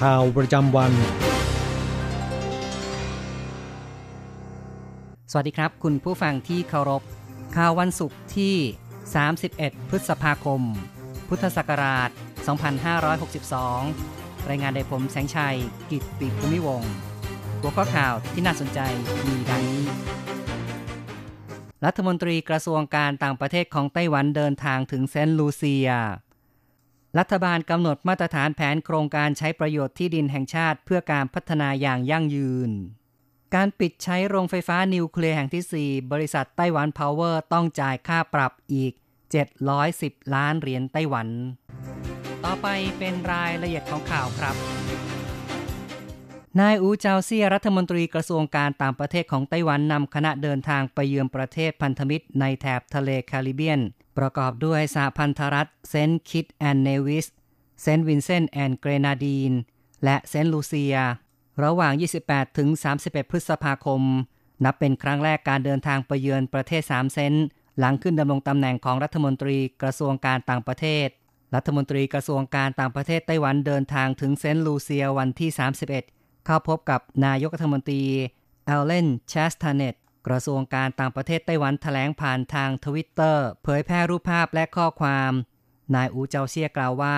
ข่าวประจำวัน สวัสดีครับ คุณผู้ฟังที่เคารพ ข่าววันศุกร์ที่ 31 พฤษภาคม พุทธศักราช 2562 รายงานโดยผมแสงชัย กิตติภูมิวงหัวข้อข่าวที่น่าสนใจมีดังนี้ รัฐมนตรีกระทรวงการต่างประเทศของไต้หวันเดินทางถึงเซนต์ลูเซีย รัฐบาลกำหนดมาตรฐานแผนโครงการใช้ประโยชน์ที่ดินแห่งชาติเพื่อการพัฒนาอย่างยั่งยืน การปิดใช้โรงไฟฟ้านิวเคลียร์แห่งที่ 4 บริษัทไต้หวันพาวเวอร์ต้องจ่ายค่าปรับอีก 710 ล้านเหรียญไต้หวัน ต่อไปเป็นรายละเอียดของข่าวครับ นายอูเจาเซียรัฐมนตรีกระทรวงการต่างประเทศของไต้หวันนำคณะเดินทางไปเยือนประเทศพันธมิตรในแถบทะเลแคริบเบียน ประกอบด้วยสหพันธรัฐเซนต์คิตแอนด์เนวิสเซนต์วินเซนต์แอนด์เกรนาดีน และเซนต์ลูเซีย ระหว่าง 28 ถึง 31 พฤษภาคม นับเป็นครั้งแรกการเดินทางไปเยือนประเทศ 3 เซนต์หลังขึ้นดำรงตำแหน่งของรัฐมนตรีกระทรวงการต่างประเทศ รัฐมนตรีกระทรวงการต่างประเทศไต้หวันเดินทางถึงเซนต์ลูเซียวันที่ 31 เข้าพบกับนายกรัฐมนตรีอัลเลนแชสตาเนตกระทรวงการต่างประเทศไต้หวันแถลงผ่านทางทวิตเตอร์เผยแพร่รูปภาพและข้อความ นายอูเจาเซียกล่าวว่า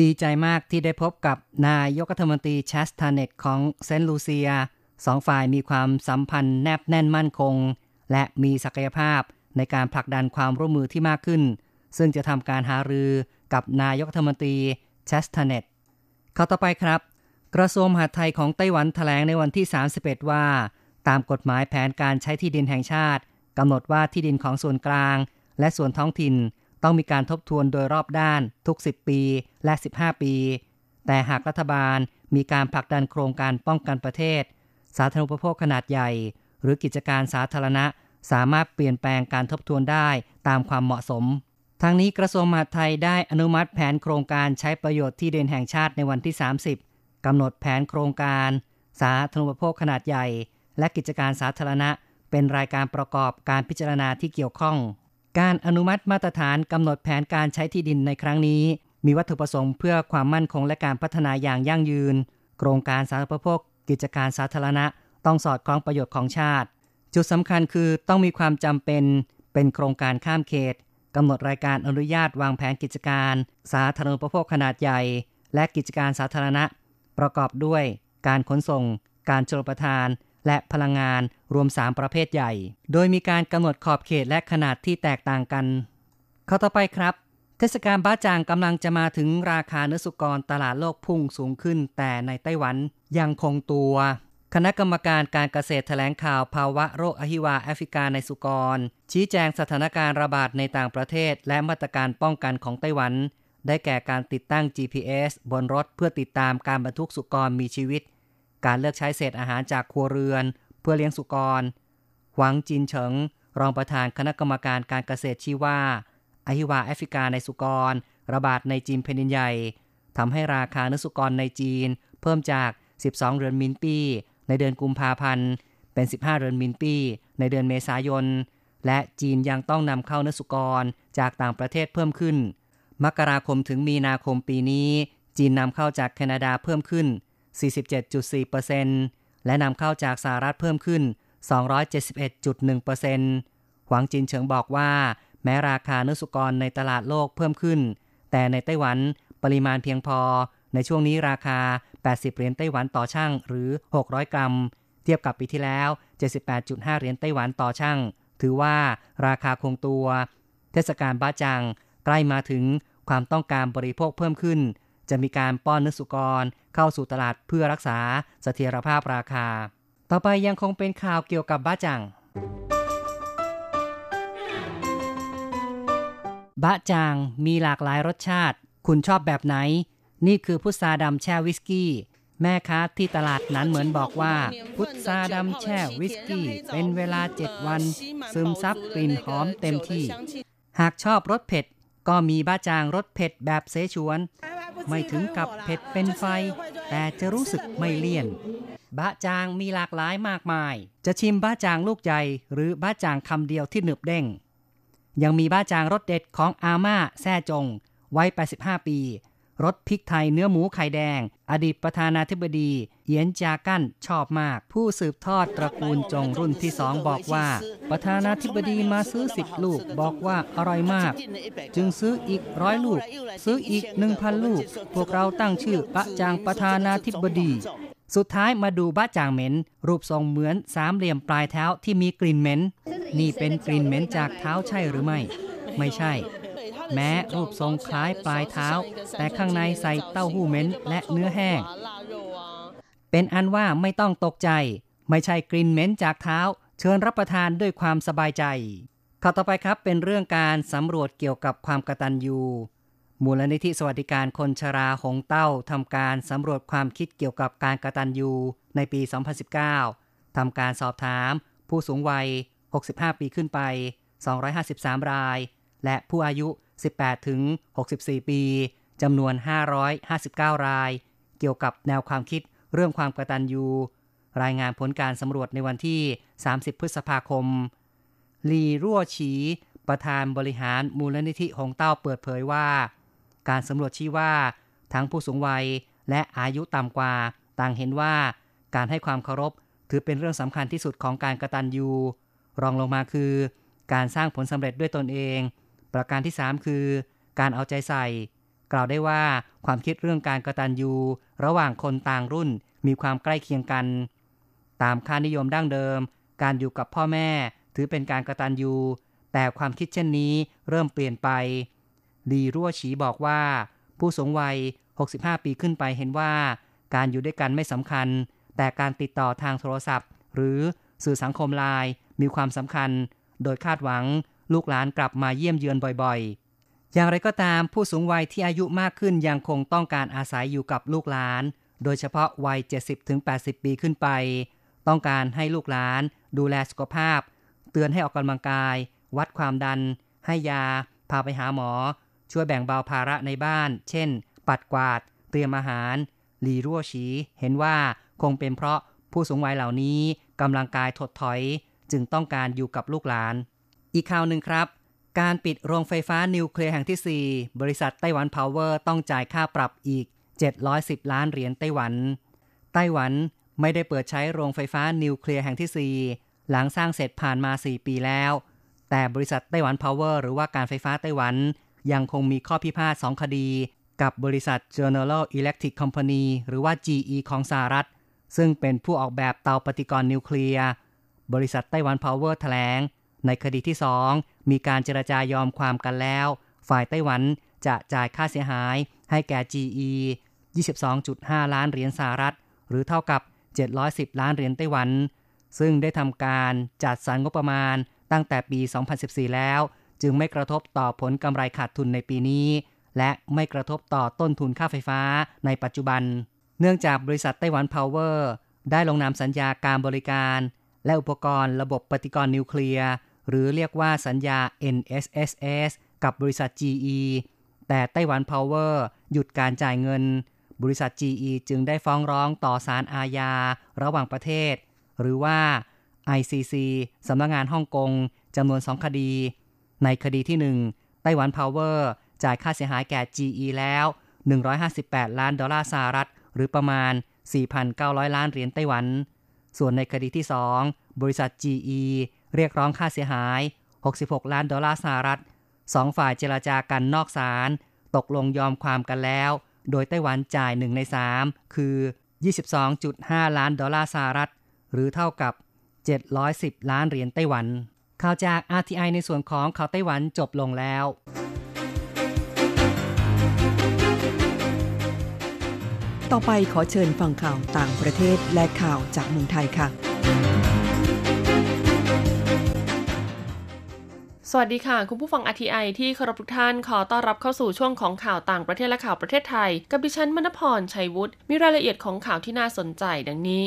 ดีใจมากที่ได้พบกับนายกรัฐมนตรีแชสตาเนตของเซนต์ลูเซียสองฝ่ายมีความสัมพันธ์แนบแน่นมั่นคง และมีศักยภาพในการผลักดันความร่วมมือที่มากขึ้น ซึ่งจะทำการหารือกับนายกรัฐมนตรีแชสตาเนตเข้าต่อไปครับ กระทรวงมหาดไทยของไต้หวันแถลงในวันที่ 31 ว่า ตามกฎหมายแผนการใช้ที่ดินแห่งชาติกำหนดว่าที่ดินของส่วนกลาง และส่วนท้องถิ่น ต้องมีการทบทวนโดยรอบด้านทุก 10 ปีและ 15 ปี แต่หากรัฐบาลมีการผลักดันโครงการป้องกันประเทศ สาธารณูปโภคขนาดใหญ่ หรือกิจการสาธารณะ สามารถเปลี่ยนแปลงการทบทวนได้ตามความเหมาะสมทางนี้กระทรวงมหาดไทยได้อนุมัติแผนโครงการใช้ประโยชน์ที่ดินแห่งชาติในวันที่ 30 กำหนดแผนโครงการ สาธารณูปโภคขนาดใหญ่ และกิจการสาธารณะ เป็นรายการประกอบการพิจารณาที่เกี่ยวข้อง การอนุมัติมาตรฐานกำหนดแผนการใช้ที่ดินในครั้งนี้ มีวัตถุประสงค์เพื่อความมั่นคงและการพัฒนาอย่างยั่งยืน โครงการสาธารณูปโภค กิจการสาธารณะ ต้องสอดคล้องประโยชน์ของชาติ จุดสำคัญคือต้องมีความจำเป็น เป็นโครงการข้ามเขตกำหนดรายการอนุญาตวางแผนกิจการ สาธารณูปโภคขนาดใหญ่ และกิจการสาธารณะ ประกอบด้วย การขนส่ง การชลประทาน และพลังงานรวม 3 ประเภทใหญ่ โดยมีการกำหนดขอบเขตและขนาดที่แตกต่างกัน เข้าต่อไปครับ เทศกาลบ้าจางกำลังจะมาถึงราคาเนื้อสุกรตลาดโลกพุ่งสูงขึ้น แต่ในไต้หวันยังคงตัว คณะกรรมการการเกษตรแถลงข่าวภาวะโรคอหิวาแอฟริกาในสุกร ชี้แจงสถานการณ์ระบาดในต่างประเทศ และมาตรการป้องกันของไต้หวัน ได้แก่การติดตั้ง GPS บนรถเพื่อติดตามการบรรทุกสุกรมีชีวิต การเลือกใช้เศษอาหารจากครัวเรือน เพื่อเลี้ยงสุกร หวังจินเฉิง รองประธานคณะกรรมการการเกษตรชี้ว่าอหิวาแอฟริกาในสุกร ระบาดในจีนแผ่นดินใหญ่ทำให้ราคาเนื้อสุกรในจีน เพิ่มจาก 12 เหรียญมินปีในเดือนกุมภาพันธ์ เป็น 15 เหรียญมินปีในเดือนเมษายน และจีนยังต้องนำเข้าเนื้อสุกรจากต่างประเทศเพิ่มขึ้น มกราคมถึงมีนาคมปีนี้ จีนนำเข้าจากแคนาดาเพิ่มขึ้น 47.4%และนำเข้าจากสหรัฐเพิ่มขึ้น 271.1%หวังจินเฉิงบอกว่า แม้ราคาเนื้อสุกรในตลาดโลกเพิ่มขึ้น แต่ในไต้หวันปริมาณเพียงพอ ในช่วงนี้ราคา 80 เหรียญไต้หวันต่อช่างหรือ 600 กรัม เทียบกับปีที่แล้ว 78.5 เหรียญไต้หวันต่อช่างถือว่าราคาคงตัว เทศกาลบ้าจัง ใกล้มาถึงความต้องการบริโภคเพิ่มขึ้น จะมีการป้อนเนื้อสุกรเข้าสู่ตลาดเพื่อรักษาเสถียรภาพราคา ต่อไปยังคงเป็นข่าวเกี่ยวกับบ้าจังบ๊ะจ่างมีหลากหลายรสชาติ คุณชอบแบบไหน นี่คือพุทราดำแช่วิสกี้ แม่ค้าที่ตลาดหนานเหมินบอกว่า พุทราดำแช่วิสกี้ เป็นเวลาเจ็ดวัน ซึมซับกลิ่นหอมเต็มที่ หากชอบรสเผ็ด ก็มีบ๊ะจ่างรสเผ็ดแบบเสฉวน ไม่ถึงกับเผ็ดเป็นไฟ แต่จะรู้สึกไม่เลี่ยนบ๊ะจ่างมีหลากหลายมากมาย จะชิมบ๊ะจ่างลูกใหญ่หรือบ้าจางคำเดียวที่หนึบเด้ง ยังมีบ้าจางรสเด็ดของอาม่าแซ่จง ไว้85ปี รสพริกไทยเนื้อหมูไข่แดง อดีตประธานาธิบดี เยียนจากั้นชอบมาก ผู้สืบทอดตระกูลจงรุ่นที่สองบอกว่า ประธานาธิบดีมาซื้อสิบลูกบอกว่าอร่อยมาก จึงซื้ออีกร้อยลูก ซื้ออีกหนึ่งพันลูก พวกเราตั้งชื่อปะจางประธานาธิบดี สุดท้ายมาดูบ้าจางเหม็น รูปทรงเหมือนสามเหลี่ยมปลายเท้าที่มีกลิ่นเหม็น นี่เป็นกลิ่นเหม็นจากเท้าใช่หรือไม่ ไม่ใช่ แม้รูปทรงคล้ายปลายเท้า แต่ข้างในใส่เต้าหู้เม็นและเนื้อแห้ง เป็นอันว่าไม่ต้องตกใจ ไม่ใช่กลิ่นเหม็นจากเท้า เชิญรับประทานด้วยความสบายใจข่าวต่อไปครับเป็นเรื่องการสำรวจเกี่ยวกับความกระตัญญูมูลนิธิสวัสดิการคนชราหงเต้าทำการสำรวจความคิดเกี่ยวกับการกระตัญญูในปี 2019 ทำการสอบถาม ผู้สูงวัย 65 ปีขึ้นไป 253 ราย และผู้อายุ 18 ถึง 64 ปี จำนวน 559 ราย เกี่ยวกับแนวความคิดเรื่องความกระตัญญูรายงานผลการสำรวจในวันที่ 30 พฤษภาคม ลีรั่วฉี ประธานบริหารมูลนิธิหงเต้าเปิดเผยว่า การสำรวจชี้ว่า ทั้งผู้สูงวัยและอายุต่ำกว่า ต่างเห็นว่าการให้ความเคารพถือเป็นเรื่องสำคัญที่สุดของการกระตัญญูรองลงมาคือ การสร้างผลสำเร็จด้วยตนเอง ประการที่ 3 คือ การเอาใจใส่ กล่าวได้ว่าความคิดเรื่องการกระตัญญูระหว่างคนต่างรุ่นมีความใกล้เคียงกัน ตามค่านิยมดั้งเดิม การอยู่กับพ่อแม่ถือเป็นการกระตัญญูแต่ความคิดเช่นนี้เริ่มเปลี่ยนไปลีรั่วฉีบอกว่า ผู้สูงวัย 65 ปีขึ้นไปเห็นว่า การอยู่ด้วยกันไม่สำคัญ แต่การติดต่อทางโทรศัพท์ หรือสื่อสังคมไลน์มีความสำคัญ โดยคาดหวัง ลูกหลานกลับมาเยี่ยมเยือนบ่อยๆ อย่างไรก็ตามผู้สูงวัยที่อายุมากขึ้นยังคงต้องการอาศัยอยู่กับลูกหลาน โดยเฉพาะวัย 70-80 ปีขึ้นไป ต้องการให้ลูกหลาน ดูแลสุขภาพ เตือนให้ออกกำลังกาย วัดความดัน ให้ยา พาไปหาหมอ ช่วยแบ่งเบาภาระในบ้าน เช่น ปัดกวาด เตรียมอาหารหลีรั่วฉี เห็นว่าคงเป็นเพราะผู้สูงวัยเหล่านี้กำลังกายถดถอย จึงต้องการอยู่กับลูกหลาน อีกข่าวหนึ่งครับ การปิดโรงไฟฟ้านิวเคลียร์แห่งที่ 4 บริษัทไต้หวันพาวเวอร์ต้องจ่ายค่าปรับอีก 710 ล้านเหรียญไต้หวัน ไต้หวันไม่ได้เปิดใช้โรงไฟฟ้านิวเคลียร์แห่งที่ 4 หลังสร้างเสร็จผ่านมา 4 ปีแล้ว แต่บริษัทไต้หวันพาวเวอร์หรือว่าการไฟฟ้าไต้หวัน ยังคงมีข้อพิพาท2คดี กับบริษัท General Electric Company หรือว่า GE ของสหรัฐ ซึ่งเป็นผู้ออกแบบเตาปฏิกรณ์นิวเคลียร์ บริษัทไต้หวันพาวเวอร์แถลง ในคดีที่ 2 มีการเจรจายอมความกันแล้ว ฝ่ายไต้หวันจะจ่ายค่าเสียหายให้แก่ GE 22.5 ล้านเหรียญสหรัฐ หรือเท่ากับ 710 ล้านเหรียญไต้หวัน ซึ่งได้ทำการจัดสรรงบประมาณตั้งแต่ปี 2014 แล้ว จึงไม่กระทบต่อผลกำไรขาดทุนในปีนี้ และไม่กระทบต่อต้นทุนค่าไฟฟ้าในปัจจุบัน เนื่องจากบริษัทไต้หวันพาวเวอร์ได้ลงนามสัญญาการบริการ และอุปกรณ์ระบบปฏิกรณ์นิวเคลียร์ หรือเรียกว่าสัญญา NSSS กับบริษัท GE แต่ไต้หวันพาวเวอร์หยุดการจ่ายเงิน บริษัท GE จึงได้ฟ้องร้องต่อศาลอาญาระหว่างประเทศ หรือว่า ICC สำนักงงานฮ่องกงจำนวน2คดี ในคดีที่ 1 ไต้หวันพาวเวอร์จ่ายค่าเสียหายแก่ GE แล้ว 158 ล้านดอลลาร์สหรัฐ หรือประมาณ 4,900 ล้านเหรียญไต้หวัน ส่วนในคดีที่ 2 บริษัท GE เรียกร้องค่าเสียหาย 66 ล้านดอลลาร์สหรัฐสองฝ่ายเจราจากันนอกศาลตกลงยอมความกันแล้ว โดยไต้หวันจ่าย 1 ใน 3 คือ 22.5 ล้านดอลลาร์สหรัฐ หรือเท่ากับ 710 ล้านเหรียญไต้หวัน ข่าวจาก RTI ในส่วนของข่าวไต้หวันจบลงแล้ว ต่อไปขอเชิญฟังข่าวต่างประเทศและข่าวจากเมืองไทยค่ะ สวัสดีค่ะ คุณผู้ฟังอทีไอที่เคารพทุกท่านขอต้อนรับเข้าสู่ช่วงของข่าวต่างประเทศและข่าวประเทศไทย กับดิฉันมณพรชัยวุฒิมีรายละเอียดของข่าวที่น่าสนใจดังนี้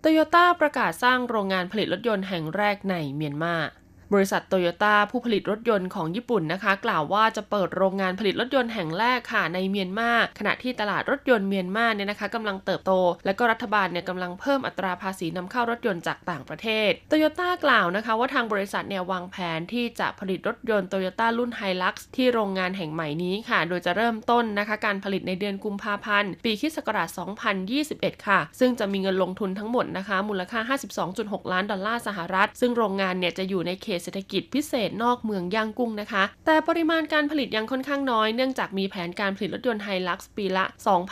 โตโยต้าประกาศสร้างโรงงานผลิตรถยนต์แห่งแรกในเมียนมา บริษัทโตโยต้าผู้ผลิตรถยนต์ของญี่ปุ่นนะคะ กล่าวว่าจะเปิดโรงงานผลิตรถยนต์แห่งแรกค่ะในเมียนมาขณะที่ตลาดรถยนต์เมียนมาเนี่ยนะคะกำลังเติบโต และก็รัฐบาลเนี่ยกำลังเพิ่มอัตราภาษีนำเข้ารถยนต์จากต่างประเทศโตโยต้ากล่าวนะคะ ว่าทางบริษัทเนี่ยวางแผนที่จะผลิตรถยนต์โตโยต้ารุ่นไฮลักซ์ที่โรงงานแห่งใหม่นี้ค่ะ โดยจะเริ่มต้นนะคะ การผลิตในเดือนกุมภาพันธ์ ปีคศ2021 ค่ะ ซึ่งจะมีเงินลงทุนทั้งหมดนะคะ มูลค่า 52.6 ล้านดอลลาร์สหรัฐ ซึ่งโรงงานเนี่ยจะอยู่ในเขตเศรษฐกิจพิเศษนอกเมืองย่างกุ้งนะคะ แต่ปริมาณการผลิตยังค่อนข้างน้อย เนื่องจากมีแผนการผลิตรถยนต์ไฮลักซ์ปีละ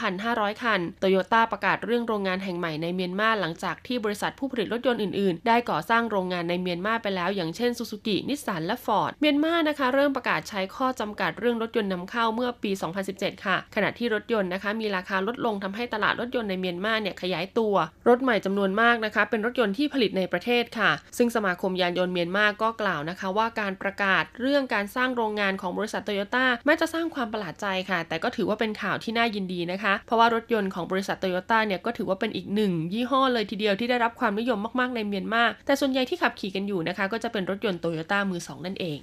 2,500 คัน โตโยต้าประกาศเรื่องโรงงานแห่งใหม่ในเมียนมาหลังจากที่บริษัทผู้ผลิตรถยนต์อื่นๆ ได้ก่อสร้างโรงงานในเมียนมาไปแล้ว อย่างเช่นซูซูกินิสสันและฟอร์ดเมียนมานะคะ เริ่มประกาศใช้ข้อจำกัดเรื่องรถยนต์นำเข้าเมื่อปี 2017 ค่ะ ขณะที่รถยนต์นะคะมีราคาลดลงทำให้ตลาดรถยนต์ในเมียนมาเนี่ยขยายตัว รถใหม่จำนวนมากนะคะเป็นรถยนต์ที่ผลิตในประเทศค่ะ ซึ่งสมาคมยานยนต์เมียนมาก็กล่าวนะคะว่าการประกาศเรื่องการสร้างโรงงานของบริษัทโตโยต้าแม้จะสร้างความประหลาดใจค่ะ แต่ก็ถือว่าเป็นข่าวที่น่ายินดีนะคะ เพราะว่ารถยนต์ของบริษัทโตโยต้าเนี่ยก็ถือว่าเป็นอีกหนึ่งยี่ห้อเลยทีเดียวที่ได้รับความนิยมมากๆในเมียนมาแต่ส่วนใหญ่ที่ขับขี่กันอยู่นะคะ ก็จะเป็นรถยนต์โตโยต้ามือสองนั่นเอง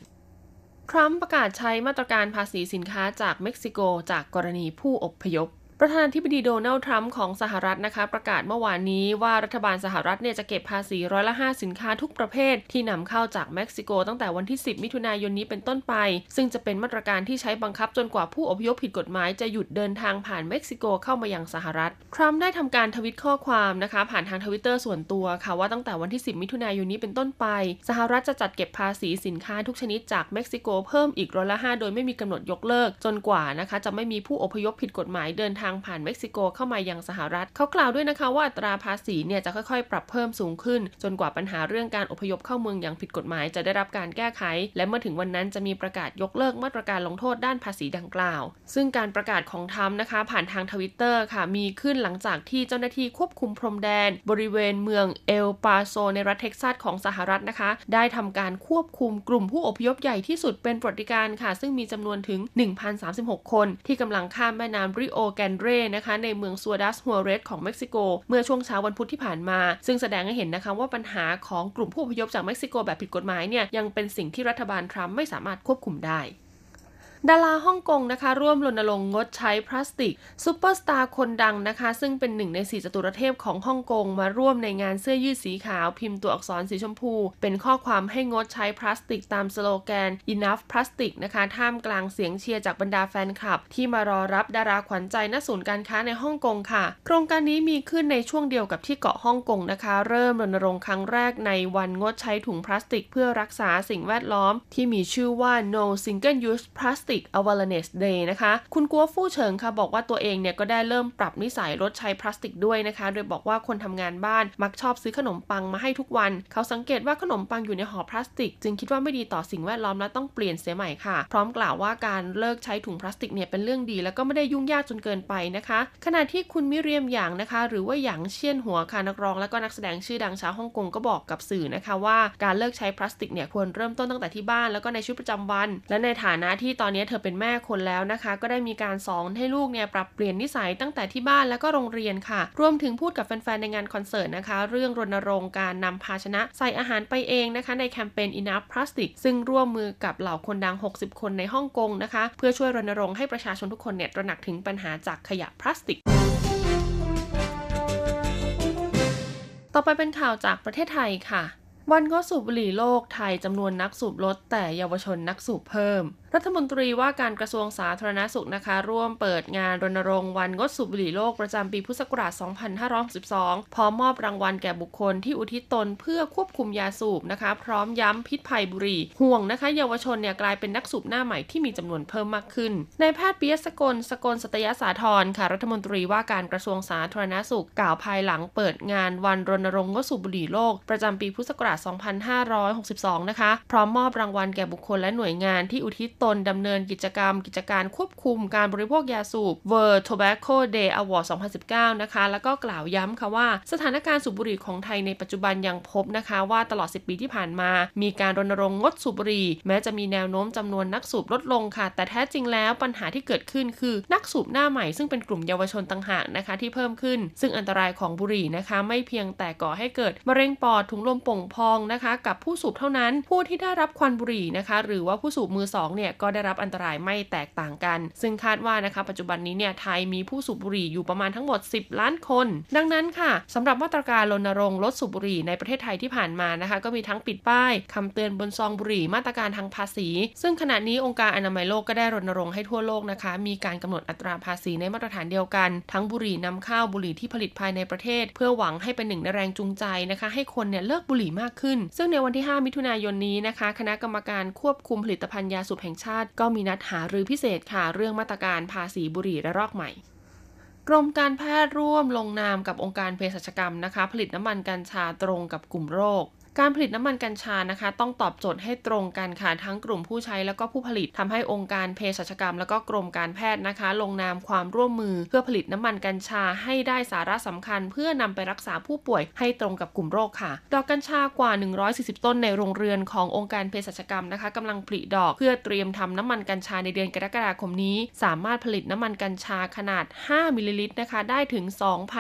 ทรัมป์ประกาศใช้มาตรการภาษีสินค้าจากเม็กซิโก จากกรณีผู้อพยพ ประธานาธิบดีโดนัลด์ทรัมป์ของสหรัฐนะคะประกาศเมื่อวานนี้ว่ารัฐบาลสหรัฐเนี่ยจะเก็บภาษีร้อยละ5สินค้าทุกประเภทที่นำเข้าจากเม็กซิโกตั้งแต่วันที่ 10 มิถุนายนนี้เป็นต้นไป ซึ่งจะเป็นมาตรการที่ใช้บังคับจนกว่าผู้อพยพผิดกฎหมายจะหยุดเดินทางผ่านเม็กซิโกเข้ามายังสหรัฐ ทรัมป์ได้ทำการทวิตข้อความนะคะผ่านทางทวิตเตอร์ส่วนตัวค่ะว่าตั้งแต่วันที่ 10 มิถุนายนนี้เป็นต้นไป สหรัฐจะจัดเก็บภาษีสินค้าทุกชนิดจากเม็กซิโกเพิ่มอีกร้อยละ5โดยไม่มีกำหนดยกเลิกจนกว่านะคะจะไม่มีผู้อพยพผิดกฎหมายเดินทางผ่านเม็กซิโกเข้ามายังสหรัฐ เขากล่าวด้วยนะคะว่าอัตราภาษีเนี่ยจะค่อยๆ ปรับเพิ่มสูงขึ้น จนกว่าปัญหาเรื่องการอพยพเข้าเมืองอย่างผิดกฎหมายจะได้รับการแก้ไข และเมื่อถึงวันนั้นจะมีประกาศยกเลิกมาตรการลงโทษด้านภาษีดังกล่าว ซึ่งการประกาศของทรัมป์นะคะ ผ่านทางทวิตเตอร์ค่ะมีขึ้นหลังจากที่เจ้าหน้าที่ควบคุมพรมแดน บริเวณเมืองเอลปาโซในรัฐเท็กซัสของสหรัฐนะคะ ได้ทำการควบคุมกลุ่มผู้อพยพใหญ่ที่สุดเป็นประวัติการณ์ค่ะ ซึ่งมีจำนวนถึง 1,036 คน ที่กำลังข้ามแม่น้ำริโอแกรนด์นะคะในเมืองซิวดัดฮัวเรซของเม็กซิโก เมื่อช่วงเช้าวันพุธที่ผ่านมา ซึ่งแสดงให้เห็นนะคะว่าปัญหาของกลุ่มผู้อพยพจากเม็กซิโกแบบผิดกฎหมายเนี่ยยังเป็นสิ่งที่รัฐบาลทรัมป์ไม่สามารถควบคุมได้ ดาราฮ่องกงนะคะ ร่วมรณรงค์งดใช้พลาสติกซูเปอร์สตาร์คนดังนะคะ ซึ่งเป็นหนึ่งในสี่จตุรเทพของฮ่องกงมาร่วมในงานเสื้อยืดสีขาวพิมพ์ตัวอักษรสีชมพู เป็นข้อความให้งดใช้พลาสติกตามสโลแกน enough plastic นะคะท่ามกลางเสียงเชียร์จากบรรดาแฟนคลับ ที่มารอรับดาราขวัญใจณศูนย์การค้าในฮ่องกงค่ะ โครงการนี้มีขึ้นในช่วงเดียวกับที่เกาะฮ่องกงนะคะ เริ่มรณรงค์ครั้งแรกในวันงดใช้ถุงพลาสติก เพื่อรักษาสิ่งแวดล้อม ที่มีชื่อว่า no single use plastic awareness day นะคะ คุณกัวฟู่เฉิงค่ะบอกว่าตัวเองเนี่ยก็ได้เริ่มปรับนิสัยลดใช้พลาสติกด้วยนะคะ โดยบอกว่าคนทำงานบ้านมักชอบซื้อขนมปังมาให้ทุกวัน เขาสังเกตว่าขนมปังอยู่ในห่อพลาสติก จึงคิดว่าไม่ดีต่อสิ่งแวดล้อมและต้องเปลี่ยนเสียใหม่ค่ะ พร้อมกล่าวว่าการเลิกใช้ถุงพลาสติกเนี่ยเป็นเรื่องดี แล้วก็ไม่ได้ยุ่งยากจนเกินไปนะคะ ขณะที่คุณมิเรียมหยางนะคะ หรือว่าหยางเชียนหัวค่ะนักร้องและก็นักแสดงชื่อดังชาวฮ่องกงก็บอกกับสื่อนะคะว่าการเลิกใช้พลาสติกเนี่ยควรเริ่มต้นตั้งแต่ที่บ้านแล้วก็ในชีวิตประจำวัน และในฐานะที่ตอนนี้เธอเป็นแม่คนแล้วนะคะ ก็ได้มีการสอนให้ลูกเนี่ยปรับเปลี่ยนนิสัยตั้งแต่ที่บ้านแล้วก็โรงเรียนค่ะ รวมถึงพูดกับแฟนๆในงานคอนเสิร์ตนะคะ เรื่องรณรงค์การนำภาชนะใส่อาหารไปเองนะคะ ในแคมเปญ Enough Plastic ซึ่งร่วมมือกับเหล่าคนดัง 60 คนในฮ่องกงนะคะ เพื่อช่วยรณรงค์ให้ประชาชนทุกคนเนี่ยตระหนักถึงปัญหาจากขยะพลาสติกต่อไปเป็นข่าวจากประเทศไทยค่ะ วันก็สูบบุหรี่โลกไทยจำนวนนักสูบลดแต่เยาวชนนักสูบเพิ่มรัฐมนตรีว่าการกระทรวงสาธารณสุขนะคะ ร่วมเปิดงานรณรงค์วันงดสูบบุหรี่โลกประจำปีพุทธศักราช 2562 พร้อมมอบรางวัลแก่บุคคลที่อุทิศตนเพื่อควบคุมยาสูบนะคะ พร้อมย้ำพิษภัยบุหรี่ ห่วงนะคะ เยาวชนเนี่ยกลายเป็นนักสูบหน้าใหม่ที่มีจำนวนเพิ่มมากขึ้นนายแพทย์ปิยสกลสกลสตยสาธรค่ะ รัฐมนตรีว่าการกระทรวงสาธารณสุข กล่าวภายหลังเปิดงานวันรณรงค์งดสูบบุหรี่โลกประจำปีพุทธศักราช 2562 นะคะ พร้อมมอบรางวัลแก่บุคคลและหน่วยงานที่อุทิศตนดำเนินกิจกรรม กิจการควบคุมการบริโภคยาสูบ World Tobacco Day Award 2019 นะคะ แล้วก็กล่าวย้ำค่ะว่า สถานการณ์สูบบุหรี่ของไทยในปัจจุบันยังพบนะคะ ว่าตลอด 10 ปีที่ผ่านมา มีการรณรงค์งดสูบบุหรี่ แม้จะมีแนวโน้มจำนวนนักสูบลดลงค่ะ แต่แท้จริงแล้วปัญหาที่เกิดขึ้นคือนักสูบหน้าใหม่ซึ่งเป็นกลุ่มเยาวชนต่างหากนะคะที่เพิ่มขึ้น ซึ่งอันตรายของบุหรี่นะคะ ไม่เพียงแต่ก่อให้เกิดมะเร็งปอดถุงลมโป่งพองนะคะ กับผู้สูบเท่านั้น ผู้ที่ได้รับควันบุหรี่นะคะ หรือว่าผู้สูบมือสองเนี่ยก็ได้รับอันตรายไม่แตกต่างกัน ซึ่งคาดว่านะคะปัจจุบันนี้เนี่ยไทยมีผู้สูบบุหรี่อยู่ประมาณทั้งหมด 10 ล้านคน ดังนั้นค่ะสำหรับมาตรการรณรงค์ลดสูบบุหรี่ในประเทศไทยที่ผ่านมานะคะ ก็มีทั้งปิดป้ายคำเตือนบนซองบุหรี่มาตรการทางภาษี ซึ่งขณะนี้องค์การอนามัยโลกก็ได้รณรงค์ให้ทั่วโลกนะคะ มีการกำหนดอัตราภาษีในมาตรฐานเดียวกัน ทั้งบุหรี่นำเข้าบุหรี่ที่ผลิตภายในประเทศ เพื่อหวังให้เป็นหนึ่งในแรงจูงใจนะคะ ให้คนเนี่ยเลิกบุหรี่มากขึ้น ซึ่งในวันที่ 5 มิถุนายนนี้นะคะ คณะกรรมการควบคุมผลิตภัณฑ์ยาสูบแห่งชาติก็มีนัดหารือพิเศษค่ะเรื่องมาตรการภาษีบุหรี่ระลอกใหม่กรมการแพทย์ร่วมลงนามกับองค์การเภสัชกรรมนะคะ ผลิตน้ำมันกัญชาตรงกับกลุ่มโรค การผลิตน้ำมันกัญชานะคะ ต้องตอบโจทย์ให้ตรงกันค่ะ ทั้งกลุ่มผู้ใช้แล้วก็ผู้ผลิตทำให้องค์การเภสัชกรรม แล้วก็กรมการแพทย์นะคะ ลงนามความร่วมมือ เพื่อผลิตน้ำมันกัญชาให้ได้สาระสำคัญ เพื่อนำไปรักษาผู้ป่วยให้ตรงกับกลุ่มโรคค่ะ ดอกกัญชากว่า 140 ต้นในโรงเรือนขององค์การเภสัชกรรมนะคะกำลังผลิดอกเพื่อเตรียมทำน้ำมันกัญชาในเดือนกรกฎาคมนี้ สามารถผลิตน้ำมันกัญชาขนาด 5 มิลลิลิตรนะคะ ได้ถึง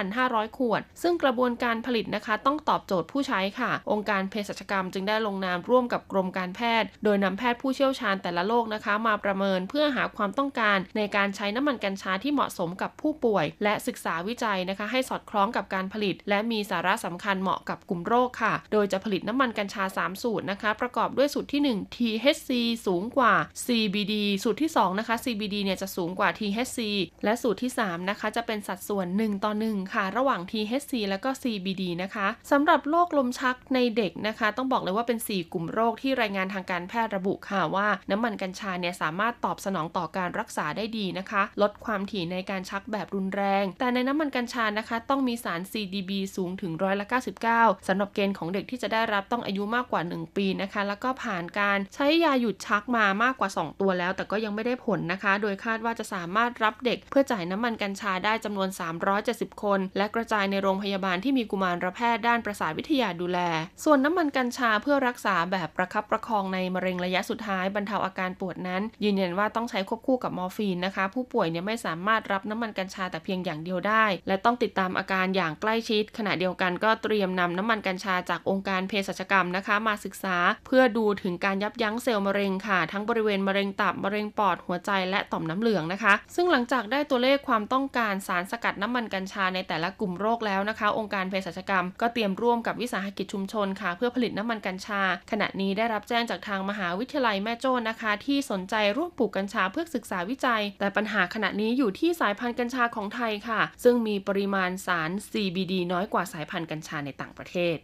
2,500 ขวด ซึ่งกระบวนการผลิตนะคะ ต้องตอบโจทย์ผู้ใช้ค่ะ องค์การเภสัชกรรม จึงได้ลงนามร่วมกับกรมการแพทย์ โดยนำแพทย์ผู้เชี่ยวชาญแต่ละโรคนะคะ มาประเมินเพื่อหาความต้องการในการใช้น้ำมันกัญชาที่เหมาะสมกับผู้ป่วย และศึกษาวิจัยนะคะ ให้สอดคล้องกับการผลิต และมีสาระสำคัญเหมาะกับกลุ่มโรคค่ะ โดยจะผลิตน้ำมันกัญชา 3 สูตรนะคะ ประกอบด้วยสูตรที่ 1 THC สูงกว่า CBD สูตรที่2นะคะ CBD เนี่ยจะสูงกว่า THC และสูตรที่3นะคะจะเป็นสัดส่วน 1 ต่อ 1 ค่ะ ระหว่าง THC แล้วก็ CBD นะคะสำหรับโรคลมชักในเด็กนะคะ ต้องบอกเลยว่าเป็น 4 กลุ่มโรคที่รายงานทางการแพทย์ระบุค่ะว่า น้ำมันกัญชาเนี่ยสามารถตอบสนองต่อการรักษาได้ดีนะคะ ลดความถี่ในการชักแบบรุนแรง แต่ในน้ำมันกัญชานะคะ ต้องมีสาร CDB สูงถึงร้อยละ99สำหรับเกณฑ์ของเด็กที่จะได้รับต้องอายุมากกว่า 1 ปีนะคะ แล้วก็ผ่านการใช้ยาหยุดชักมามากกว่า 2 ตัวแล้ว แต่ก็ยังไม่ได้ผลนะคะ โดยคาดว่าจะสามารถรับเด็กเพื่อจ่ายน้ำมันกัญชาได้จำนวน 370 คน และกระจายในโรงพยาบาลที่มีกุมารแพทย์ด้านประสาทวิทยาดูแล ส่วนน้ำมันกัญชาเพื่อรักษาแบบประคับประคองในมะเร็งระยะสุดท้ายบรรเทาอาการปวดนั้น ยืนยันว่าต้องใช้ควบคู่กับมอร์ฟีนนะคะ ผู้ป่วยเนี่ยไม่สามารถรับน้ำมันกัญชาแต่เพียงอย่างเดียวได้ และต้องติดตามอาการอย่างใกล้ชิด ขณะเดียวกันก็เตรียมนำน้ำมันกัญชาจากองค์การเภสัชกรรมนะคะ มาศึกษา เพื่อดูถึงการยับยั้งเซลล์มะเร็งค่ะ ทั้งบริเวณมะเร็งตับมะเร็งปอดหัวใจและต่อมน้ำเหลืองนะคะ ซึ่งหลังจากได้ตัวเลขความต้องการสารสกัดน้ำมันกัญชาในแต่ละกลุ่มโรคแล้วนะคะ องค์การเภสัชกรรม ก็เตรียมร่วมกับวิสาหกิจชุมชนค่ะเพื่อผลิตน้ำมันกัญชา ขณะนี้ได้รับแจ้งจากทางมหาวิทยาลัยแม่โจ้นะคะ ที่สนใจร่วมปลูกกัญชาเพื่อศึกษาวิจัย แต่ปัญหาขณะนี้อยู่ที่สายพันธุ์กัญชาของไทยค่ะ ซึ่งมีปริมาณสาร CBD น้อยกว่าสายพันธุ์กัญชาในต่างประเทศ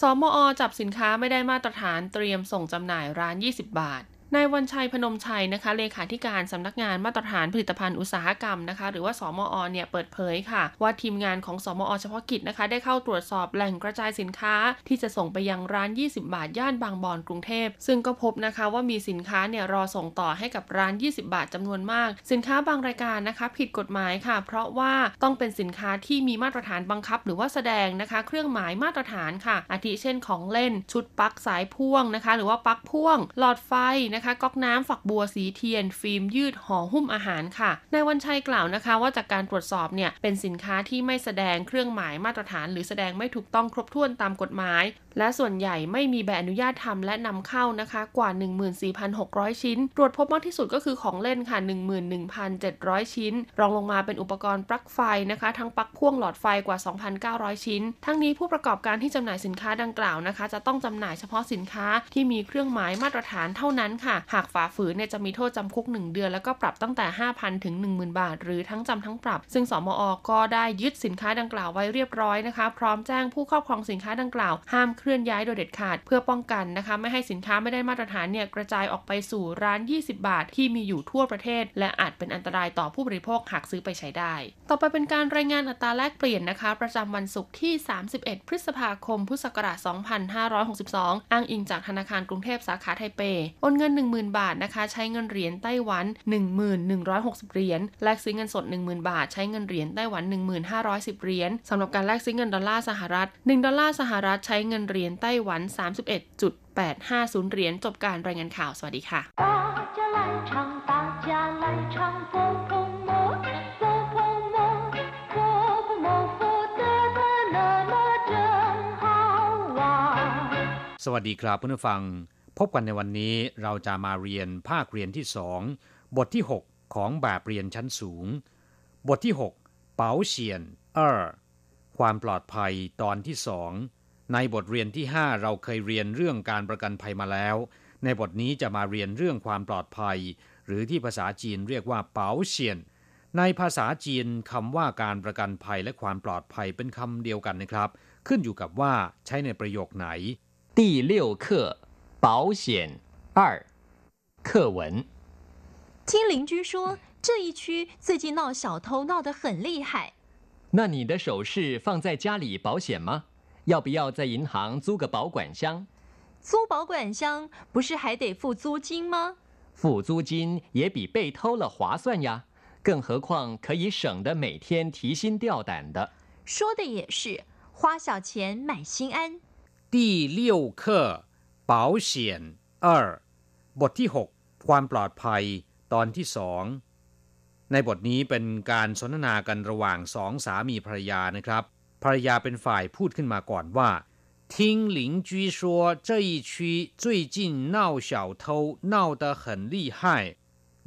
สมอจับสินค้าไม่ได้มาตรฐานเตรียมส่งจำหน่ายร้าน 20 บาท นายวันชัยพนมชัยนะคะเลขาธิการสำนักงานมาตรฐานผลิตภัณฑ์อุตสาหกรรมนะคะ หรือว่าสมอเนี่ยเปิดเผยค่ะ ว่าทีมงานของสมอเฉพาะกิจนะคะ ได้เข้าตรวจสอบแหล่งกระจายสินค้า ที่จะส่งไปยังร้าน 20 บาทย่านบางบอนกรุงเทพ ซึ่งก็พบนะคะว่ามีสินค้าเนี่ยรอส่งต่อให้กับร้าน 20 บาทจำนวนมาก สินค้าบางรายการนะคะ ผิดกฎหมายค่ะ เพราะว่าต้องเป็นสินค้าที่มีมาตรฐานบังคับ หรือว่าแสดงนะคะ เครื่องหมายมาตรฐานค่ะ อาทิเช่นของเล่น ชุดปลั๊กสายพ่วงนะคะ หรือว่าปลั๊กพ่วง หลอดไฟนะคะก๊อกน้ำฝักบัวสีเทียน ฟิล์มยืดห่อหุ้มอาหารค่ะนายวันชัยกล่าวนะคะ ว่าจากการตรวจสอบเนี่ยเป็นสินค้าที่ไม่แสดงเครื่องหมายมาตรฐาน หรือแสดงไม่ถูกต้องครบถ้วนตามกฎหมาย และส่วนใหญ่ไม่มีใบอนุญาตทำและนำเข้านะคะกว่า 14,600 ชิ้น ตรวจพบมากที่สุดก็คือของเล่นค่ะ 11,700 ชิ้น รองลงมาเป็นอุปกรณ์ปลั๊กไฟนะคะ ทั้งปลั๊กพ่วงหลอดไฟกว่า 2,900 ชิ้น ทั้งนี้ผู้ประกอบการที่จำหน่ายสินค้าดังกล่าวนะคะ จะต้องจำหน่ายเฉพาะสินค้าที่มีเครื่องหมายมาตรฐานเท่านั้นค่ะ หากฝ่าฝืนเนี่ยจะมีโทษจำคุก 1 เดือน แล้วก็ปรับตั้งแต่ 5,000 ถึง 10,000 บาท หรือทั้งจำทั้งปรับ ซึ่งสมอก็ได้ยึดสินค้าดังกล่าวไว้เรียบร้อยนะคะ พร้อมแจ้งผู้ครอบครองสินค้าดังกล่าวห้ามเคลื่อนย้ายโดยเด็ดขาด เพื่อป้องกันนะคะ ไม่ให้สินค้าไม่ได้มาตรฐานเนี่ยกระจายออกไปสู่ร้าน 20 บาทที่มีอยู่ทั่วประเทศ และอาจเป็นอันตรายต่อผู้บริโภคหากซื้อไปใช้ได้ ต่อไปเป็นการรายงานอัตราแลกเปลี่ยนนะคะ ประจำวันศุกร์ที่ 31 พฤษภาคม พุทธศักราช 2562 อ้างอิงจากธนาคารกรุงเทพสาขาไทเปโอนเงิน 10,000 บาทนะคะ ใช้เงินเหรียญไต้หวัน 1160 เหรียญแลกซื้อเงินสด 10,000 บาท ใช้เงินเหรียญไต้หวัน 1510 เหรียญสำหรับการแลกซื้อเงินดอลลาร์สหรัฐ 1 ดอลลาร์สหรัฐใช้เงินเหรียญรียญไต้หวัน 31.850 เหรียญจบการรายงานข่าว สวัสดีค่ะสวัสดีครับเพื่อนผู้ฟัง พบกันในวันนี้เราจะมาเรียนภาคเรียนที่สองบทที่ 6 ของแบบเรียนชั้นสูง บทที่ 6 เป๋าเฉียนเออความปลอดภัยตอนที่สอง ในบทเรียนที่ 5 เราเคยเรียนเรื่องการประกันภัยมาแล้ว ในบทนี้จะมาเรียนเรื่องความปลอดภัย หรือที่ภาษาจีนเรียกว่าเป๋าเฉียน ในภาษาจีนคำว่าการประกันภัยและความปลอดภัยเป็นคำเดียวกันนะครับ ขึ้นอยู่กับว่าใช้ในประโยคไหน 第六课保险二课文听邻居说，这一区最近闹小偷闹得很厉害。那你的首饰放在家里保险吗？ 要不要在银行租个保管箱？租保管箱不是还得付租金吗？付租金也比被偷了划算呀，更何况可以省得每天提心吊胆的。说的也是，花小钱买心安。第六课保险二บทที่ 6 ความปลอดภัย ตอนที่สองในบทนี้เป็นการสนทนากันระหว่างสองสามีภรรยานะครับ ภรรยาเป็นฝ่ายพูดขึ้นมาก่อนว่า听邻居说这一区最近闹小偷闹得很厉害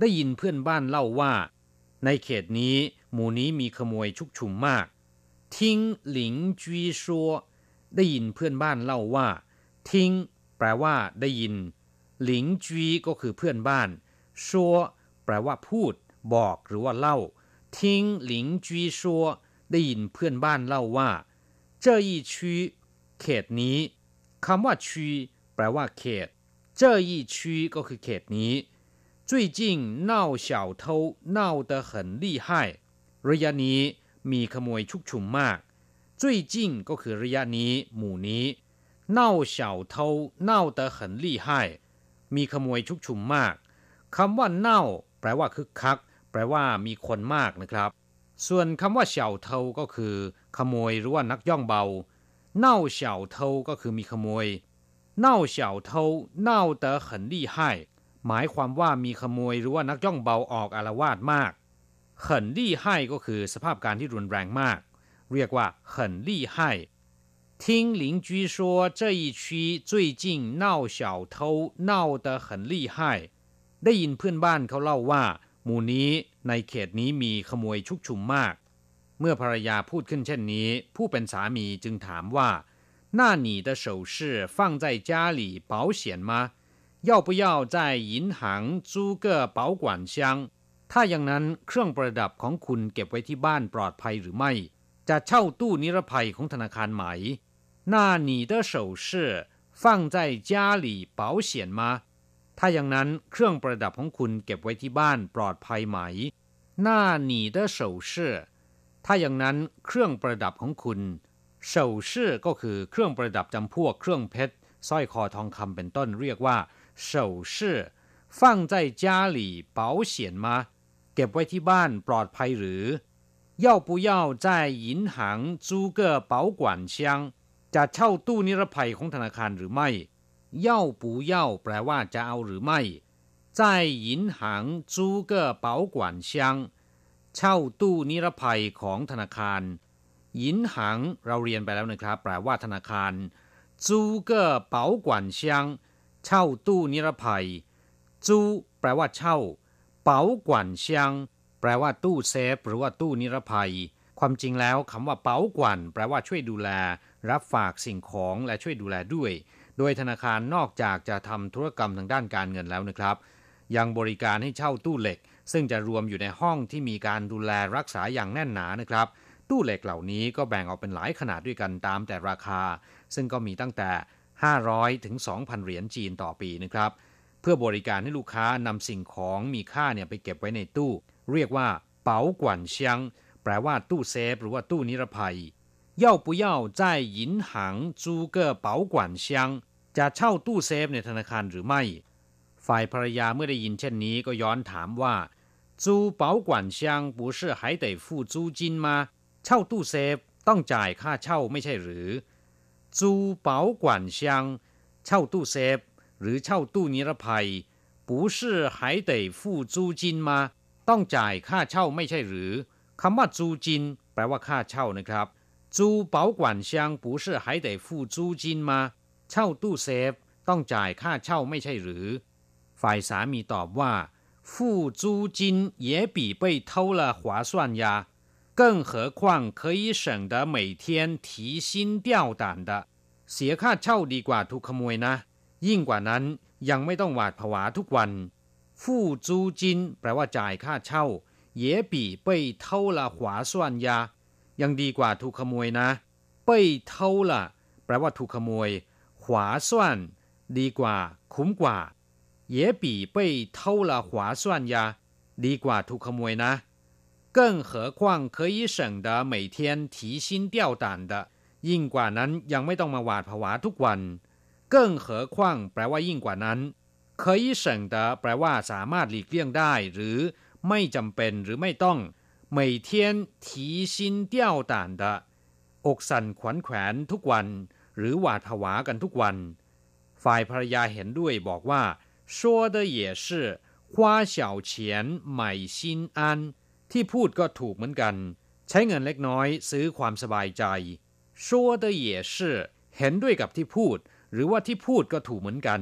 ได้ยินเพื่อนบ้านเล่าว่า ในเขตนี้ หมู่นี้มีขโมยชุกชุมมาก听邻居说ได้ยินเพื่อนบ้านเล่าว่า ทิ้ง แปลว่า ได้ยิน หลิงจีก็คือเพื่อนบ้านชัวแปลว่า พูด บอกหรือว่าเล่า ทิ้งหลิงจีชัว ได้ยินเพื่อนบ้านเล่าว่าเจ้อีชีเขตนี้คำว่าชีแปลว่า เขตเจ้อีชีก็คือเขตนี้最近闹小偷闹得很厉害ระยะนี้มีขโมยชุกชุมมาก最近ก็คือระยะนี้ หมู่นี้闹小偷闹得很厉害มีขโมยชุกชุมมากคำว่าเน่าแปลว่าคึกคัก แปลว่ามีคนมากนะครับ ส่วนคำว่าเฉาเทาก็คือ ขโมยหรือว่านักย่องเบาเน่าเฉาเทาก็คือมีขโมยเน่าเฉาเทาเน่า得很厉害หมายความว่ามีขโมยหรือว่านักย่องเบาออกอารวาสมาก很厉害ก็คือสภาพการที่รุนแรงมาก เรียกว่า很厉害听邻居说这一区最近闹小偷闹得很厉害ได้ยินเพื่อนบ้านเขาเล่าว่า หมู่นี้ ในเขตนี้มีขโมยชุกชุมมาก เมื่อภรรยาพูดขึ้นเช่นนี้ ผู้เป็นสามีจึงถามว่า那你的首饰放在家里保险吗要不要在银行租个保管箱ถ้าอย่างนั้นเครื่องประดับของคุณเก็บไว้ที่บ้านปลอดภัยหรือไม่ จะเช่าตู้นิรภัยของธนาคารไหม那你的首饰放在家里保险吗 ถ้าอย่างนั้นเครื่องประดับของคุณเก็บไว้ที่บ้านปลอดภัยไหม那你的首饰ถ้าอย่างนั้นเครื่องประดับของคุณ首饰ก็คือเครื่องประดับจำพวกเครื่องเพชรสร้อยคอทองคำเป็นต้นเรียกว่า首饰放在家里保险吗เก็บไว้ที่บ้านปลอดภัยหรือ要不要在银行租个保管箱จะเช่าตู้นิรภัยของธนาคารหรือไม่ 要不要แปลว่าจะเอาหรือไม่在银行租个保管箱เช่าตู้นิรภัยของธนาคารหยินหังเราเรียนไปแล้วนะครับ แปลว่าธนาคาร 租个保管箱เช่าตู้นิรภัย租แปลว่าเช่า保管箱แปลว่าตู้เซฟ หรือว่าตู้นิรภัย ความจริงแล้วคำว่าเป๋ากวนแปลว่าช่วยดูแล รับฝากสิ่งของและช่วยดูแลด้วย โดยธนาคารนอกจากจะทำธุรกรรมทางด้านการเงินแล้วนะครับ ยังบริการให้เช่าตู้เหล็ก ซึ่งจะรวมอยู่ในห้องที่มีการดูแลรักษาอย่างแน่นหนานะครับ ตู้เหล็กเหล่านี้ก็แบ่งออกเป็นหลายขนาดด้วยกันตามแต่ราคา ซึ่งก็มีตั้งแต่ 500 ถึง 2,000 เหรียญจีนต่อปีนะครับ เพื่อบริการให้ลูกค้านำสิ่งของมีค่าเนี่ยไปเก็บไว้ในตู้ เรียกว่าเป๋ากวนเชียง แปลว่าตู้เซฟ หรือว่าตู้นิรภัย 要不要在银行租个保管箱จะเช่าตู้เซฟในธนาคารหรือไม่ ฝ่ายภรรยาเมื่อได้ยินเช่นนี้ก็ย้อนถามว่า租保管箱不是还得付租金吗เช่าตู้เซฟต้องจ่ายค่าเช่าไม่ใช่หรือ租保管箱เช่าตู้เซฟ หรือเช่าตู้นิรภัย不是还得付租金吗ต้องจ่ายค่าเช่าไม่ใช่หรือคำว่า租金แปลว่าค่าเช่านะครับ 租保管箱不是还得付租金吗เช่าตู้เซฟ ต้องจ่ายค่าเช่าไม่ใช่หรือ ฝ่ายสามีตอบว่า付租金也比被偷了划算呀更何况可以省得每天提心吊胆的เสียค่าเช่าดีกว่าถูกขโมยนะ ยิ่งกว่านั้นยังไม่ต้องหวาดผวาทุกวัน付租金แปลว่าจ่ายค่าเช่า也比被偷了划算呀ยั งดีกว่าถูกขโมยนะ被偷了แปลว่าถูกขโมย划算ดีกว่า คุ้มกว่า也比被偷了划算呀ดีกว่าถูกขโมยนะ更何况可以省得每天提心吊胆的ยิ่งกว่านั้นยังไม่ต้องมาหวาดผวาทุกวัน更何况แปลว่ายิ่งกว่านั้น可以省得แปลว่าสามารถหลีกเลี่ยงได้ หรือไม่จำเป็นหรือไม่ต้อง 每天提心吊胆的อกสั่นขวัญแขวนทุกวัน หรือหวาดผวากันทุกวัน ฝ่ายภรรยาเห็นด้วยบอกว่า说的也是花小钱买心安ที่พูดก็ถูกเหมือนกัน ใช้เงินเล็กน้อยซื้อความสบายใจ说的也是เห็นด้วยกับที่พูด หรือว่าที่พูดก็ถูกเหมือนกัน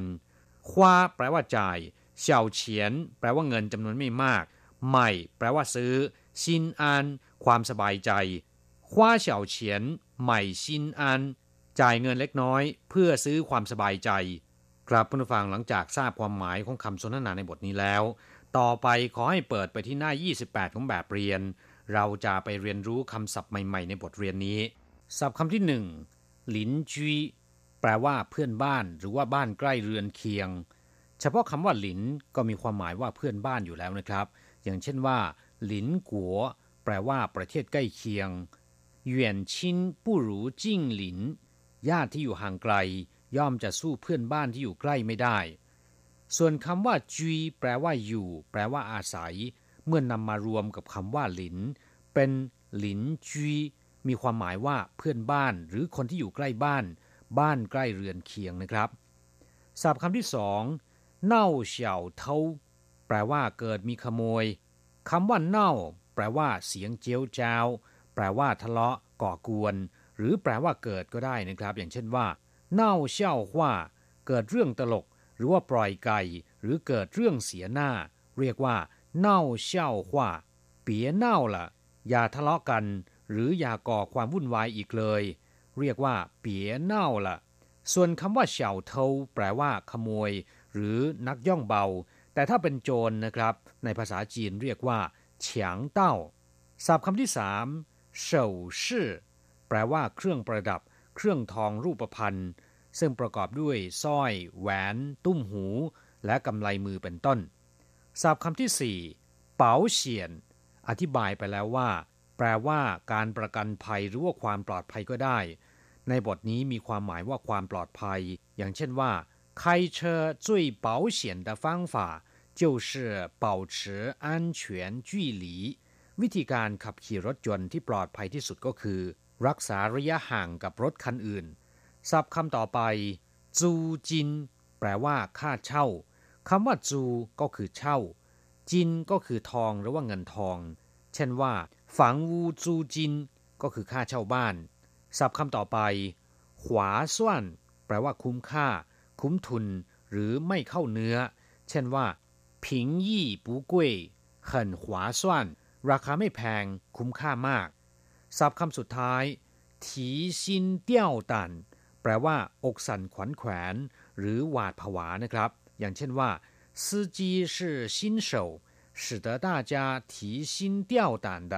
คว้าแปลว่าจ่ายเฉาเฉียน แปลว่าเงินจำนวนไม่มาก ใหม่ แปลว่าซื้อ ซินอัน ความสบายใจคว้าเฉาเฉียน ใหม่ซินอัน จ่ายเงินเล็กน้อย เพื่อซื้อความสบายใจ ครับผู้ฟังหลังจากทราบความหมายของคำสนทนาในบทนี้แล้ว ต่อไปขอให้เปิดไปที่หน้า 28 ของแบบเรียน เราจะไปเรียนรู้คำศัพท์ใหม่ ๆ ในบทเรียนนี้ ศัพท์คำที่หนึ่งหลินจีแปลว่าเพื่อนบ้าน หรือว่าบ้านใกล้เรือนเคียง เฉพาะคำว่าหลินก็มีความหมายว่าเพื่อนบ้านอยู่แล้วนะครับ อย่างเช่นว่า หลินกัวแปลว่าประเทศใกล้เคียงเหวียนชินปู้รู้จิ้งหลิน ญาติที่อยู่ห่างไกล ย่อมจะสู้เพื่อนบ้านที่อยู่ใกล้ไม่ได้ ส่วนคำว่าจีแปลว่าอยู่ แปลว่าอาศัย เมื่อนำมารวมกับคำว่าหลิน เป็นหลินจีมีความหมายว่าเพื่อนบ้าน หรือคนที่อยู่ใกล้บ้าน บ้านใกล้เรือนเคียงนะครับศัพท์คำที่สองเน่าเฉาเทาแปลว่าเกิดมีขโมย คำว่าเน่า แปลว่า เสียงเจียวจ้าวแปลว่าทะเลาะ ก่อกวน หรือแปลว่าเกิดก็ได้นะครับ อย่างเช่นว่า เน่าเช่าว่าเกิดเรื่องตลก หรือว่าปล่อยไก่ หรือเกิดเรื่องเสียหน้า เรียกว่า เน่าเช่าว่าเปียเน่าละอย่าทะเลาะกัน หรืออย่าก่อความวุ่นวายอีกเลย เรียกว่า เปียเน่าละส่วนคำว่าเฉาเทาแปลว่า ขโมย หรือนักย่องเบา แต่ถ้าเป็นโจรนะครับ ในภาษาจีนเรียกว่าเฉียงเต้าศัพท์คำที่สามเฉาชื่อแปลว่าเครื่องประดับ เครื่องทองรูปพรรณซึ่งประกอบด้วยสร้อย แหวน ตุ้มหู และกำไลมือเป็นต้นศัพท์คำที่สี่เป๋าเฉียน อธิบายไปแล้วว่า แปลว่าการประกันภัยหรือว่าความปลอดภัยก็ได้ ในบทนี้มีความหมายว่าความปลอดภัย อย่างเช่นว่า 开车最保险的方法就是保持安全距离วิธีการขับขี่รถยนต์ที่ปลอดภัยที่สุดก็คือ รักษาระยะห่างกับรถคันอื่น ศัพท์คำต่อไป จูจิน แปลว่า ค่าเช่า คำว่าจูก็คือเช่า จินก็คือทองหรือว่าเงินทอง เช่นว่า ฝังวูจูจิน ก็คือค่าเช่าบ้าน ศัพท์คำต่อไป ขวาส่วน แ แปลว่าคุ้มค่า คุ้มทุน หรือไม่เข้าเนื้อ เช่นว่า平易不贵很划算ราคาไม่แพง คุ้มค่ามาก ศัพท์คำสุดท้ายทีซินเตี้ยวตัน แปลว่า อกสั่นขวัญแขวน หรือหวาดผวานะครับ อย่างเช่นว่า司机是新手使得大家提心吊胆的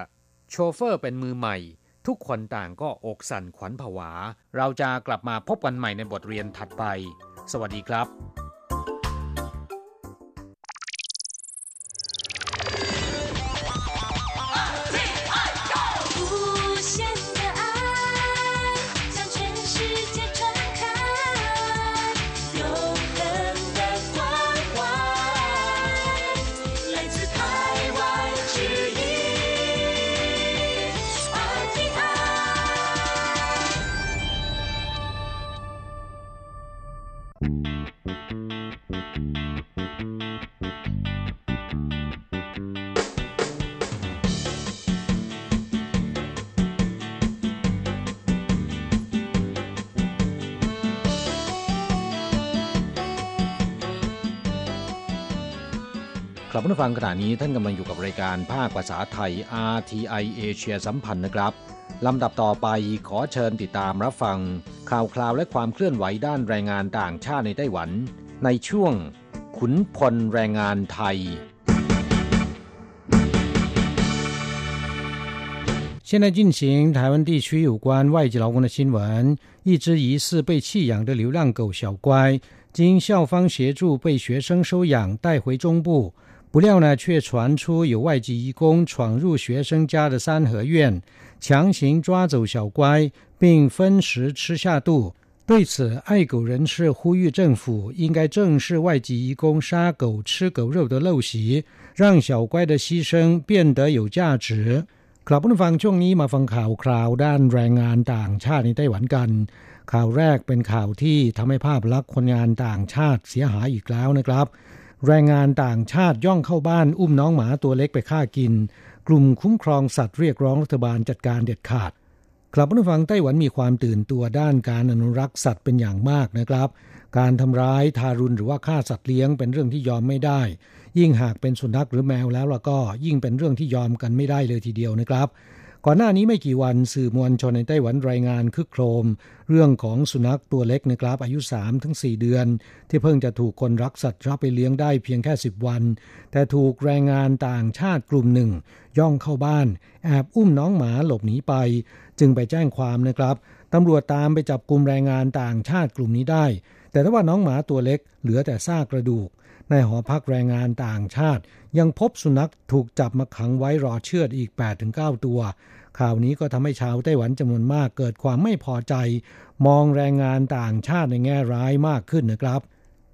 โชเฟอร์เป็นมือใหม่ ทุกคนต่างก็อกสั่นขวัญผวา เราจะกลับมาพบกันใหม่ในบทเรียนถัดไป สวัสดีครับ รับผู้ฟังขณะนี้ท่านกำลังอยู่กับรายการภาคภาษาไทย RTI เอเชียสัมพันธ์นะครับลำดับต่อไปขอเชิญติดตามรับฟัง ข่าวคราวและความเคลื่อนไหวด้านแรงงานต่างชาติในไต้หวัน ในช่วง ขุนพลแรงงานไทย现在进行台湾地区有关外籍劳工的新闻。一只疑似被弃养的流浪狗小乖，经校方协助被学生收养，带回中部。 不料呢，却传出有外籍移工闯入学生家的三合院，强行抓走小乖，并分食吃下肚。对此，爱狗人士呼吁政府应该正视外籍移工杀狗、吃狗肉的陋习，让小乖的牺牲变得有价值。ครับผู้ฟังช่วงนี้มาฟังข่าวคราวด้านแรงงานต่างชาติในไต้หวันกัน ข่าวแรกเป็นข่าวที่ทำให้ภาพลักษณ์คนงานต่างชาติเสียหายอีกแล้วนะครับ แรงงานต่างชาติย่องเข้าบ้านอุ้มน้องหมาตัวเล็กไปฆ่ากิน กลุ่มคุ้มครองสัตว์เรียกร้องรัฐบาลจัดการเด็ดขาดครับผู้ฟังไต้หวันมีความตื่นตัวด้านการอนุรักษ์สัตว์เป็นอย่างมากนะครับ การทำร้ายทารุณหรือว่าฆ่าสัตว์เลี้ยงเป็นเรื่องที่ยอมไม่ได้ ยิ่งหากเป็นสุนัขหรือแมวแล้วล่ะก็ยิ่งเป็นเรื่องที่ยอมกันไม่ได้เลยทีเดียวนะครับ ก่อนหน้านี้ไม่กี่วันสื่อมวลชนในไต้หวันรายงานคึกโครม เรื่องของสุนัขตัวเล็กนะครับอายุ3ถึง4เดือน ที่เพิ่งจะถูกคนรักสัตว์รับไปเลี้ยงได้เพียงแค่ 10 วัน แต่ถูกแรงงานต่างชาติกลุ่มหนึ่ง ย่องเข้าบ้าน แอบอุ้มน้องหมาหลบหนีไป จึงไปแจ้งความนะครับตำรวจตามไปจับกลุ่มแรงงานต่างชาติกลุ่มนี้ได้ แต่ถ้าว่าน้องหมาตัวเล็กเหลือแต่ซากกระดูก ในหอพักแรงงานต่างชาติ ยังพบสุนัขถูกจับมาขังไว้รอเชือดอีก 8-9 ตัว ข่าวนี้ก็ทำให้ชาวไต้หวันจำนวนมากเกิดความไม่พอใจ มองแรงงานต่างชาติในแง่ร้ายมากขึ้นนะครับ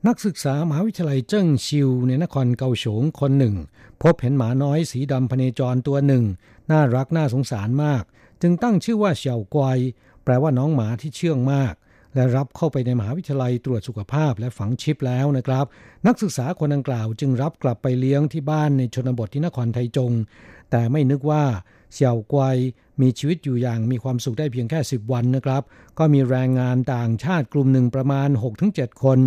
นักศึกษามหาวิทยาลัยเจิ้งชิวในนครเกาฉงคนหนึ่ง พบเห็นหมาน้อยสีดำพเนจรตัวหนึ่ง น่ารักน่าสงสารมาก จึงตั้งชื่อว่าเฉียวกวยแปลว่าน้องหมาที่เชื่องมาก และรับเข้าไปในมหาวิทยาลัยตรวจสุขภาพและฝังชิปแล้วนะครับ นักศึกษาคนดังกล่าวจึงรับกลับไปเลี้ยงที่บ้านในชนบทที่นครไทจง แต่ไม่นึกว่าเสี่ยวกวยมีชีวิตอยู่อย่างมีความสุขได้เพียงแค่ 10 วันนะครับ ก็มีแรงงานต่างชาติกลุ่มหนึ่งประมาณ 6-7 คน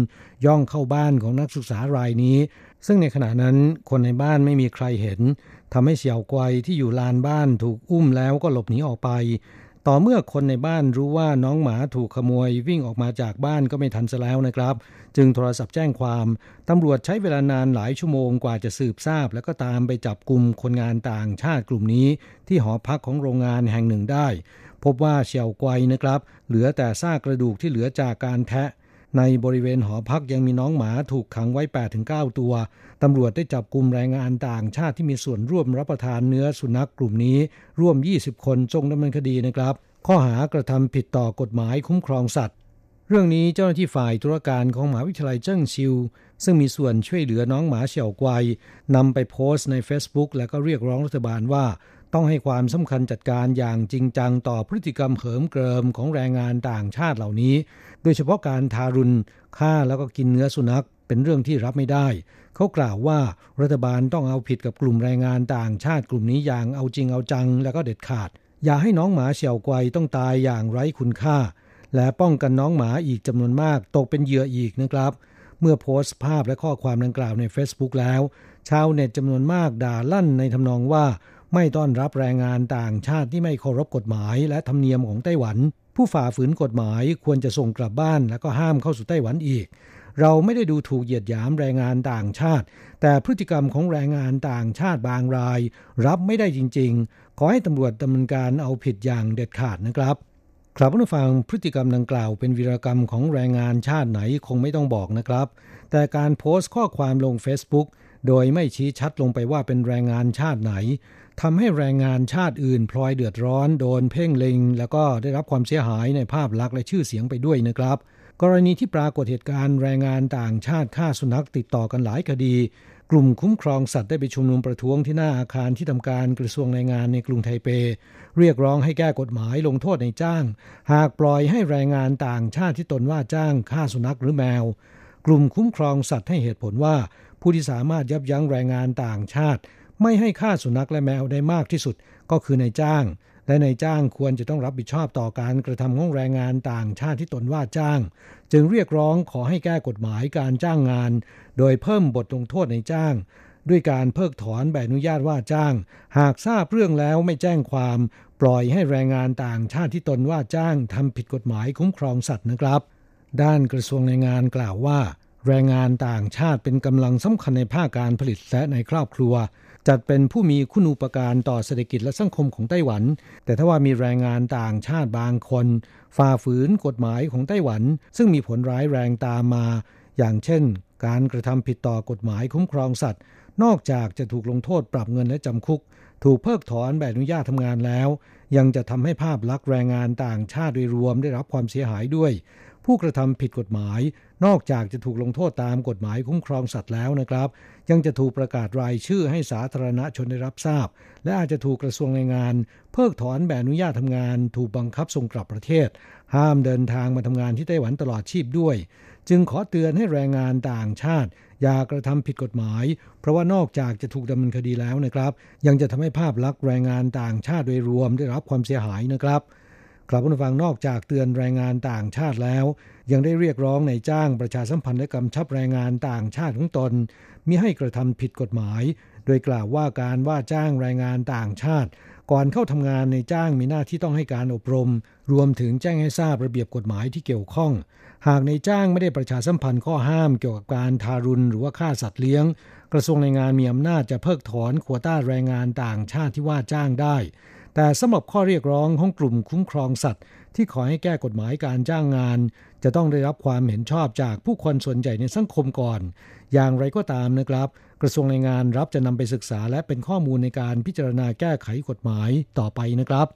ย่องเข้าบ้านของนักศึกษารายนี้ ซึ่งในขณะนั้นคนในบ้านไม่มีใครเห็นทำให้เสี่ยวกวยที่อยู่ลานบ้านถูกอุ้มแล้วก็หลบหนีออกไป ต่อเมื่อคนในบ้านรู้ว่าน้องหมาถูกขโมยวิ่งออกมาจากบ้านก็ไม่ทันซะแล้วนะครับ จึงโทรศัพท์แจ้งความตำรวจใช้เวลานานหลายชั่วโมงกว่าจะสืบทราบ แล้วก็ตามไปจับกลุ่มคนงานต่างชาติกลุ่มนี้ ที่หอพักของโรงงานแห่งหนึ่งได้ พบว่าเฉียวไกวนะครับ เหลือแต่ซากกระดูกที่เหลือจากการแทะ ในบริเวณหอพักยังมีน้องหมาถูกขังไว้ 8-9 ตัว ตำรวจได้จับกลุ่มแรงงานต่างชาติที่มีส่วนร่วมรับประทานเนื้อสุนัขกลุ่มนี้ ร่วม 20 คนจงดำเนินคดีนะครับ ข้อหากระทำผิดต่อกฎหมายคุ้มครองสัตว์ เรื่องนี้เจ้าหน้าที่ฝ่ายธุรการของมหาวิทยาลัยเจิ้งชิว ซึ่งมีส่วนช่วยเหลือน้องหมาเฉียวไกวนำไปโพสต์ใน Facebook แล้วก็เรียกร้องรัฐบาลว่าต้องให้ความสำคัญจัดการอย่างจริงจังต่อพฤติกรรมเหิมเกริมของแรงงานต่างชาติเหล่านี้ โดยเฉพาะการทารุณฆ่าแล้วก็กินเนื้อสุนัขเป็นเรื่องที่รับไม่ได้ เขากล่าวว่ารัฐบาลต้องเอาผิดกับกลุ่มแรงงานต่างชาติกลุ่มนี้อย่างเอาจริงเอาจังแล้วก็เด็ดขาด อย่าให้น้องหมาเฉียวไกวต้องตายอย่างไร้คุณค่า และป้องกันน้องหมาอีกจำนวนมากตกเป็นเหยื่ออีกนะครับ เมื่อโพสต์ภาพและข้อความดังกล่าวใน Facebook แล้ว ชาวเน็ตจำนวนมากด่าลั่นในทำนองว่า ไม่ต้อนรับแรงงานต่างชาติที่ไม่เคารพกฎหมายและธรรมเนียมของไต้หวัน ผู้ฝ่าฝืนกฎหมายควรจะส่งกลับบ้านและก็ห้ามเข้าสู่ไต้หวันอีก เราไม่ได้ดูถูกเหยียดหยามแรงงานต่างชาติ แต่พฤติกรรมของแรงงานต่างชาติบางราย รับไม่ได้จริง ๆ ขอให้ตำรวจดำเนินการเอาผิดอย่างเด็ดขาดนะครับครับผู้ฟังพฤติกรรมดังกล่าวเป็นวีรกรรมของแรงงานชาติไหนคงไม่ต้องบอกนะครับ แต่การโพสต์ข้อความลง Facebook โดยไม่ชี้ชัดลงไปว่าเป็นแรงงานชาติไหนทำให้แรงงานชาติอื่นพลอยเดือดร้อน โดนเพ่งเล็ง แล้วก็ได้รับความเสียหายในภาพลักษณ์และชื่อเสียงไปด้วยนะครับ กรณีที่ปรากฏเหตุการณ์แรงงานต่างชาติฆ่าสุนัขติดต่อกันหลายคดี กลุ่มคุ้มครองสัตว์ได้ไปชุมนุมประท้วงที่หน้าอาคารที่ทำการกระทรวงแรงงานในกรุงไทเป เรียกร้องให้แก้กฎหมายลงโทษในจ้าง หากปล่อยให้แรงงานต่างชาติที่ตนว่าจ้างฆ่าสุนัขหรือแมว กลุ่มคุ้มครองสัตว์ให้เหตุผลว่า ผู้ที่สามารถยับยั้งแรงงานต่างชาติ ไม่ให้ฆ่าสุนัขและแมวได้มากที่สุดก็คือนายจ้าง และนายจ้างควรจะต้องรับผิดชอบต่อการกระทำของแรงงานต่างชาติที่ตนว่าจ้าง จึงเรียกร้องขอให้แก้กฎหมายการจ้างงาน โดยเพิ่มบทลงโทษในจ้าง ด้วยการเพิกถอนใบอนุญาตว่าจ้าง หากทราบเรื่องแล้วไม่แจ้งความ ปล่อยให้แรงงานต่างชาติที่ตนว่าจ้างทำผิดกฎหมายคุ้มครองสัตว์นะครับ ด้านกระทรวงแรงงานกล่าวว่า แรงงานต่างชาติเป็นกำลังสำคัญในภาคการผลิตและในครอบครัว จัดเป็นผู้มีคุณูปการต่อเศรษฐกิจและสังคมของไต้หวัน แต่ถ้าว่ามีแรงงานต่างชาติบางคน ฝ่าฝืนกฎหมายของไต้หวัน ซึ่งมีผลร้ายแรงตามมา อย่างเช่น การกระทำผิดต่อกฎหมายคุ้มครองสัตว์ นอกจากจะถูกลงโทษปรับเงินและจำคุก ถูกเพิกถอนใบอนุญาตทำงานแล้ว ยังจะทำให้ภาพลักษณ์แรงงานต่างชาติโดยรวมได้รับความเสียหายด้วย ผู้กระทำผิดกฎหมาย นอกจากจะถูกลงโทษตามกฎหมายคุ้มครองสัตว์แล้วนะครับ ยังจะถูกประกาศรายชื่อให้สาธารณชนได้รับทราบ และอาจจะถูกกระทรวงแรงงาน เพิกถอนใบอนุญาตทำงาน ถูกบังคับส่งกลับประเทศ ห้ามเดินทางมาทำงานที่ไต้หวันตลอดชีพด้วย จึงขอเตือนให้แรงงานต่างชาติ อย่ากระทำผิดกฎหมาย เพราะว่านอกจากจะถูกดำเนินคดีแล้วนะครับ ยังจะทำให้ภาพลักษณ์แรงงานต่างชาติโดยรวมได้รับความเสียหายนะครับ ครับผู้ฟังนอกจากเตือนแรงงานต่างชาติแล้ว ยังได้เรียกร้องในจ้างประชาสัมพันธ์และกำชับแรงงานต่างชาติของตนมิให้กระทำผิดกฎหมาย โดยกล่าวว่าการว่าจ้างแรงงานต่างชาติ ก่อนเข้าทำงานในจ้างมีหน้าที่ต้องให้การอบรม รวมถึงแจ้งให้ทราบระเบียบกฎหมายที่เกี่ยวข้อง หากในจ้างไม่ได้ประชาสัมพันธ์ข้อห้ามเกี่ยวกับการทารุณหรือว่าฆ่าสัตว์เลี้ยง กระทรวงแรงงานมีอำนาจจะเพิกถอนโควต้าแรงงานต่างชาติที่ว่าจ้างได้ แต่สำหรับข้อเรียกร้องของกลุ่มคุ้มครองสัตว์ ที่ขอให้แก้กฎหมายการจ้างงาน จะต้องได้รับความเห็นชอบจากผู้คนส่วนใหญ่ในสังคมก่อน อย่างไรก็ตามนะครับ กระทรวงแรงงานรับจะนำไปศึกษาและเป็นข้อมูลในการพิจารณาแก้ไขกฎหมายต่อไปนะครับ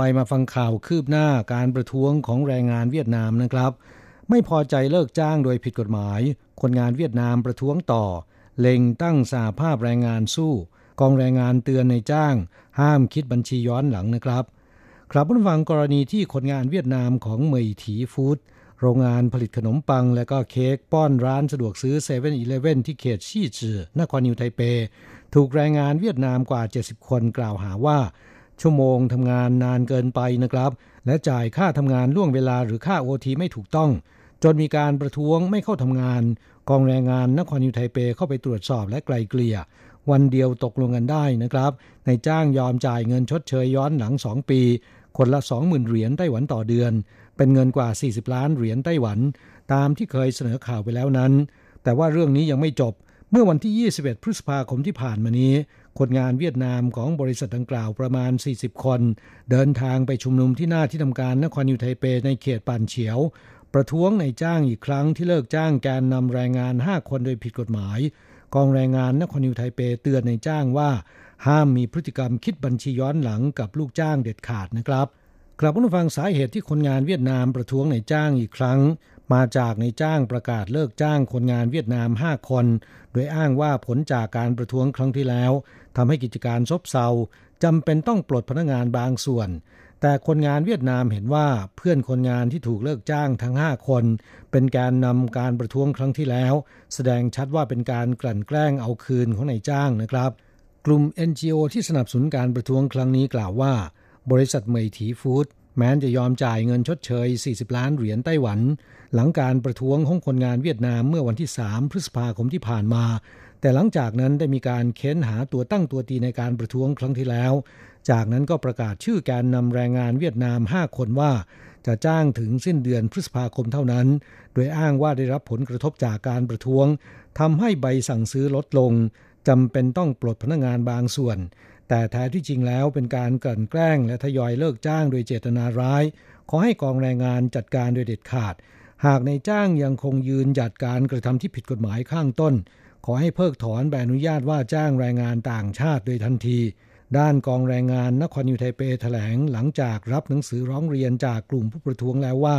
ไปมาฟังข่าวคืบหน้าการประท้วงของแรงงานเวียดนามนะครับ ไม่พอใจเลิกจ้างโดยผิดกฎหมาย คนงานเวียดนามประท้วงต่อ เล็งตั้งสาภาพแรงงานสู้ กองแรงงานเตือนในจ้าง ห้ามคิดบัญชีย้อนหลังนะครับ ครับผู้ฟังกรณีที่คนงานเวียดนามของเมยถีฟู้ดโรงงานผลิตขนมปังและก็เค้กป้อนร้านสะดวกซื้อ7 e เ e ่ e อที่เขตชี่จือนครนิวไทเป ถูกแรงงานเวียดนามกว่า 70 คนกล่าวหาว่า ชั่วโมงทำงานนานเกินไปนะครับ และจ่ายค่าทำงานล่วงเวลาหรือค่าโอทีไม่ถูกต้อง จนมีการประท้วงไม่เข้าทำงาน กองแรงงานนครนิวไทเปเข้าไปตรวจสอบและไกลเกลี่ย วันเดียวตกลงกันได้นะครับในจ้างยอมจ่ายเงินชดเชยย้อนหลัง 2 ปี คนละ 20,000 เหรียญไต้หวันต่อเดือน เป็นเงินกว่า 40 ล้านเหรียญไต้หวัน ตามที่เคยเสนอข่าวไปแล้วนั้น แต่ว่าเรื่องนี้ยังไม่จบ เมื่อวันที่ 21 พฤษภาคมที่ผ่านมานี้ คนงานเวียดนามของบริษัทดังกล่าวประมาณ 40 คน เดินทางไปชุมนุมที่หน้าที่ทำการนครนิวไทเปในเขตปานเฉียว ประท้วงในจ้างอีกครั้งที่เลิกจ้างแกนนำแรงงาน 5 คนโดยผิดกฎหมาย กองแรงงานนครนิวไทเปเตือนในจ้างว่า ห้ามมีพฤติกรรมคิดบัญชีย้อนหลังกับลูกจ้างเด็ดขาดนะครับกลับมาฟังสาเหตุที่คนงานเวียดนามประท้วงในจ้างอีกครั้ง มาจากในจ้างประกาศเลิกจ้างคนงานเวียดนาม 5 คน โดยอ้างว่าผลจากการประท้วงครั้งที่แล้วทำให้กิจการซบเซาจำเป็นต้องปลดพนักงานบางส่วน แต่คนงานเวียดนามเห็นว่าเพื่อนคนงานที่ถูกเลิกจ้างทั้ง 5 คน เป็นการนำการประท้วงครั้งที่แล้ว แสดงชัดว่าเป็นการกลั่นแกล้งเอาคืนของนายจ้างนะครับ กลุ่ม NGO ที่สนับสนุนการประท้วงครั้งนี้กล่าวว่า บริษัทเมยถีฟู้ด แม้จะยอมจ่ายเงินชดเชย 40 ล้านเหรียญไต้หวัน หลังการประท้วงของคนงานเวียดนามเมื่อวันที่ 3 พฤษภาคมที่ผ่านมา แต่หลังจากนั้นได้มีการเค้นหาตัวตั้งตัวตีในการประท้วงครั้งที่แล้ว จากนั้นก็ประกาศชื่อการนำแรงงานเวียดนาม 5 คนว่า จะจ้างถึงสิ้นเดือนพฤษภาคมเท่านั้น โดยอ้างว่าได้รับผลกระทบจากการประท้วงทำให้ใบสั่งซื้อลดลงจำเป็นต้องปลดพนักงานบางส่วน แต่แท้ที่จริงแล้วเป็นการกลั่นแกล้งและทยอยเลิกจ้างโดยเจตนาร้าย ขอให้กองแรงงานจัดการโดยเด็ดขาด หากในจ้างยังคงยืนหยัดการกระทำที่ผิดกฎหมายข้างต้น ขอให้เพิกถอนใบอนุญาตว่าจ้างแรงงานต่างชาติโดยทันที ด้านกองแรงงานนครนิวไทเปแถลงหลังจากรับหนังสือร้องเรียนจากกลุ่มผู้ประท้วงแล้วว่า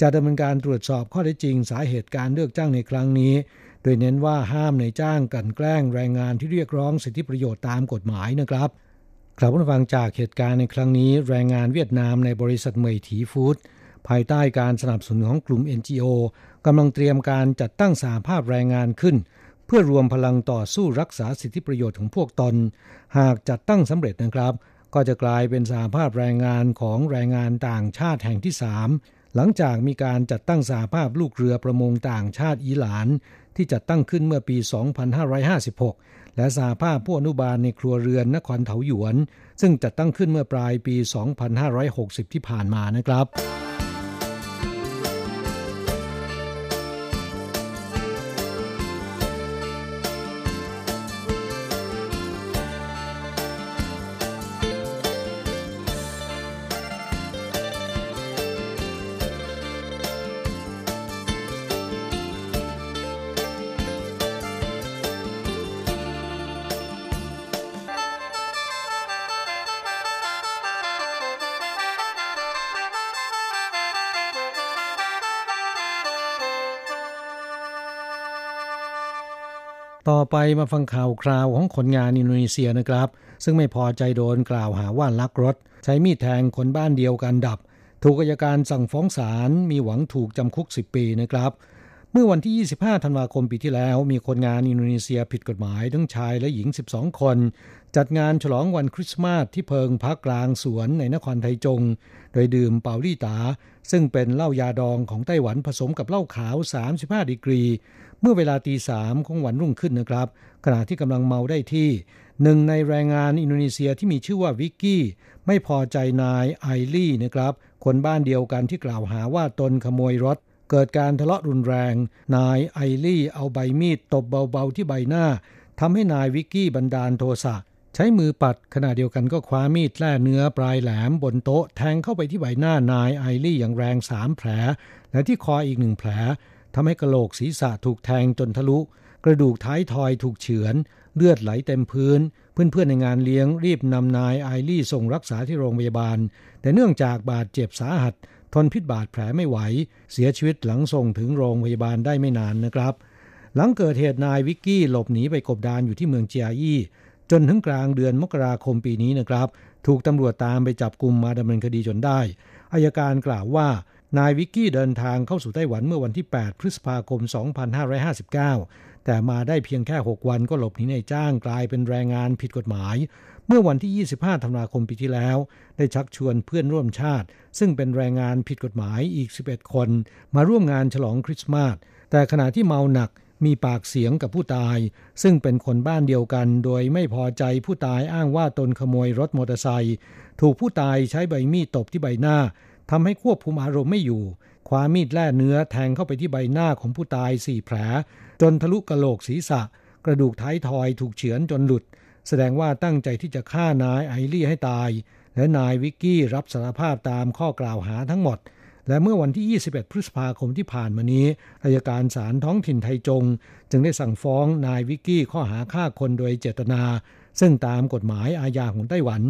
จะดำเนินการตรวจสอบข้อเท็จจริงสาเหตุการเลือกจ้างในครั้งนี้ โดยเน้นว่าห้ามในจ้างกันแกล้งแรงงานที่เรียกร้องสิทธิประโยชน์ตามกฎหมายนะครับกลับมาฟังจากเหตุการณ์ในครั้งนี้ แรงงานเวียดนามในบริษัทเมยถีฟู้ดภายใต้การสนับสนุนของกลุ่ม NGO กำลังเตรียมการจัดตั้งสาภาพแรงงานขึ้น เพื่อรวมพลังต่อสู้รักษาสิทธิประโยชน์ของพวกตน หากจัดตั้งสำเร็จนะครับ ก็จะกลายเป็นสาภาพแรงงานของแรงงานต่างชาติแห่งที่ 3 หลังจากมีการจัดตั้งสาภาพลูกเรือประมงต่างชาติอีหลาน ที่จัดตั้งขึ้นเมื่อปี 2556 และสาภาพผู้อนุบาลในครัวเรือนนครเถาหยวน ซึ่งจัดตั้งขึ้นเมื่อปลายปี 2560 ที่ผ่านมานะครับ ไปมาฟังข่าวคราวของคนงานอินโดนีเซียนะครับ ซึ่งไม่พอใจโดนกล่าวหาว่าลักรถ ใช้มีดแทงคนบ้านเดียวกันดับ ถูกอัยการสั่งฟ้องศาลมีหวังถูกจำคุก 10 ปีนะครับ เมื่อวันที่ 25 ธันวาคมปีที่แล้ว มีคนงานอินโดนีเซียผิดกฎหมายทั้งชายและหญิง 12 คน จัดงานฉลองวันคริสต์มาสที่เพิงพักกลางสวนในนครไทจง โดยดื่มเปาลี่ตา ซึ่งเป็นเหล้ายาดองของไต้หวันผสมกับเหล้าขาว 35 ดีกรี เมื่อเวลาตีสามของวันรุ่งขึ้นนะครับ ขณะที่กำลังเมาได้ที่ หนึ่งในแรงงานอินโดนีเซียที่มีชื่อว่าวิกกี้ ไม่พอใจนายไอลี่นะครับ คนบ้านเดียวกันที่กล่าวหาว่าตนขโมยรถเกิดการทะเลาะรุนแรง นายไอลี่เอาใบมีดตบเบาๆที่ใบหน้าทำให้นายวิกกี้บันดาลโทสะ ใช้มือปัดขณะเดียวกันก็คว้ามีดแล่เนื้อปลายแหลมบนโต๊ะแทงเข้าไปที่ใบหน้านายไอลี่อย่างแรงสามแผล และที่คออีกหนึ่งแผลทำให้กระโหลกศีรษะถูกแทงจนทะลุ กระดูกท้ายทอยถูกเฉือน เลือดไหลเต็มพื้น เพื่อนๆในงานเลี้ยงรีบนำนายไอลี่ส่งรักษาที่โรงพยาบาล แต่เนื่องจากบาดเจ็บสาหัส ทนพิษบาดแผลไม่ไหว เสียชีวิตหลังส่งถึงโรงพยาบาลได้ไม่นานนะครับ หลังเกิดเหตุนายวิกกี้หลบหนีไปกบดานอยู่ที่เมืองเจียอี้ จนถึงกลางเดือนมกราคมปีนี้นะครับ ถูกตำรวจตามไปจับกลุ่มมาดำเนินคดีจนได้อายการกล่าวว่านายวิกกี้เดินทางเข้าสู่ไต้หวันเมื่อวันที่ 8 พฤษภาคม 2559 แต่มาได้เพียงแค่ 6 วันก็หลบหนีในจ้างกลายเป็นแรงงานผิดกฎหมาย เมื่อวันที่ 25 ธันวาคมปีที่แล้ว ได้ชักชวนเพื่อนร่วมชาติ ซึ่งเป็นแรงงานผิดกฎหมายอีก 11 คน มาร่วมงานฉลองคริสต์มาส แต่ขณะที่เมาหนัก มีปากเสียงกับผู้ตาย ซึ่งเป็นคนบ้านเดียวกัน โดยไม่พอใจผู้ตายอ้างว่าตนขโมยรถมอเตอร์ไซค์ถูกผู้ตายใช้ใบมีดตบที่ใบหน้าทำให้ควบคุมอารมณ์ไม่อยู่คว้ามีดแล่เนื้อแทงเข้าไปที่ใบหน้าของผู้ตายสี่แผล จนทะลุกระโหลกศีรษะ กระดูกท้ายทอยถูกเฉือนจนหลุด แสดงว่าตั้งใจที่จะฆ่านายไอรี่ให้ตาย และนายวิกกี้รับสารภาพตามข้อกล่าวหาทั้งหมด และเมื่อวันที่ 21 พฤษภาคมที่ผ่านมานี้อายการศาลท้องถิ่นไทจง จึงได้สั่งฟ้องนายวิกกี้ข้อหาฆ่าคนโดยเจตนา ซึ่งตามกฎหมายอาญาของไต้หวัน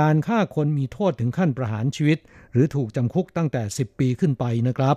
การฆ่าคนมีโทษถึงขั้นประหารชีวิต หรือถูกจำคุกตั้งแต่ 10 ปีขึ้นไปนะครับ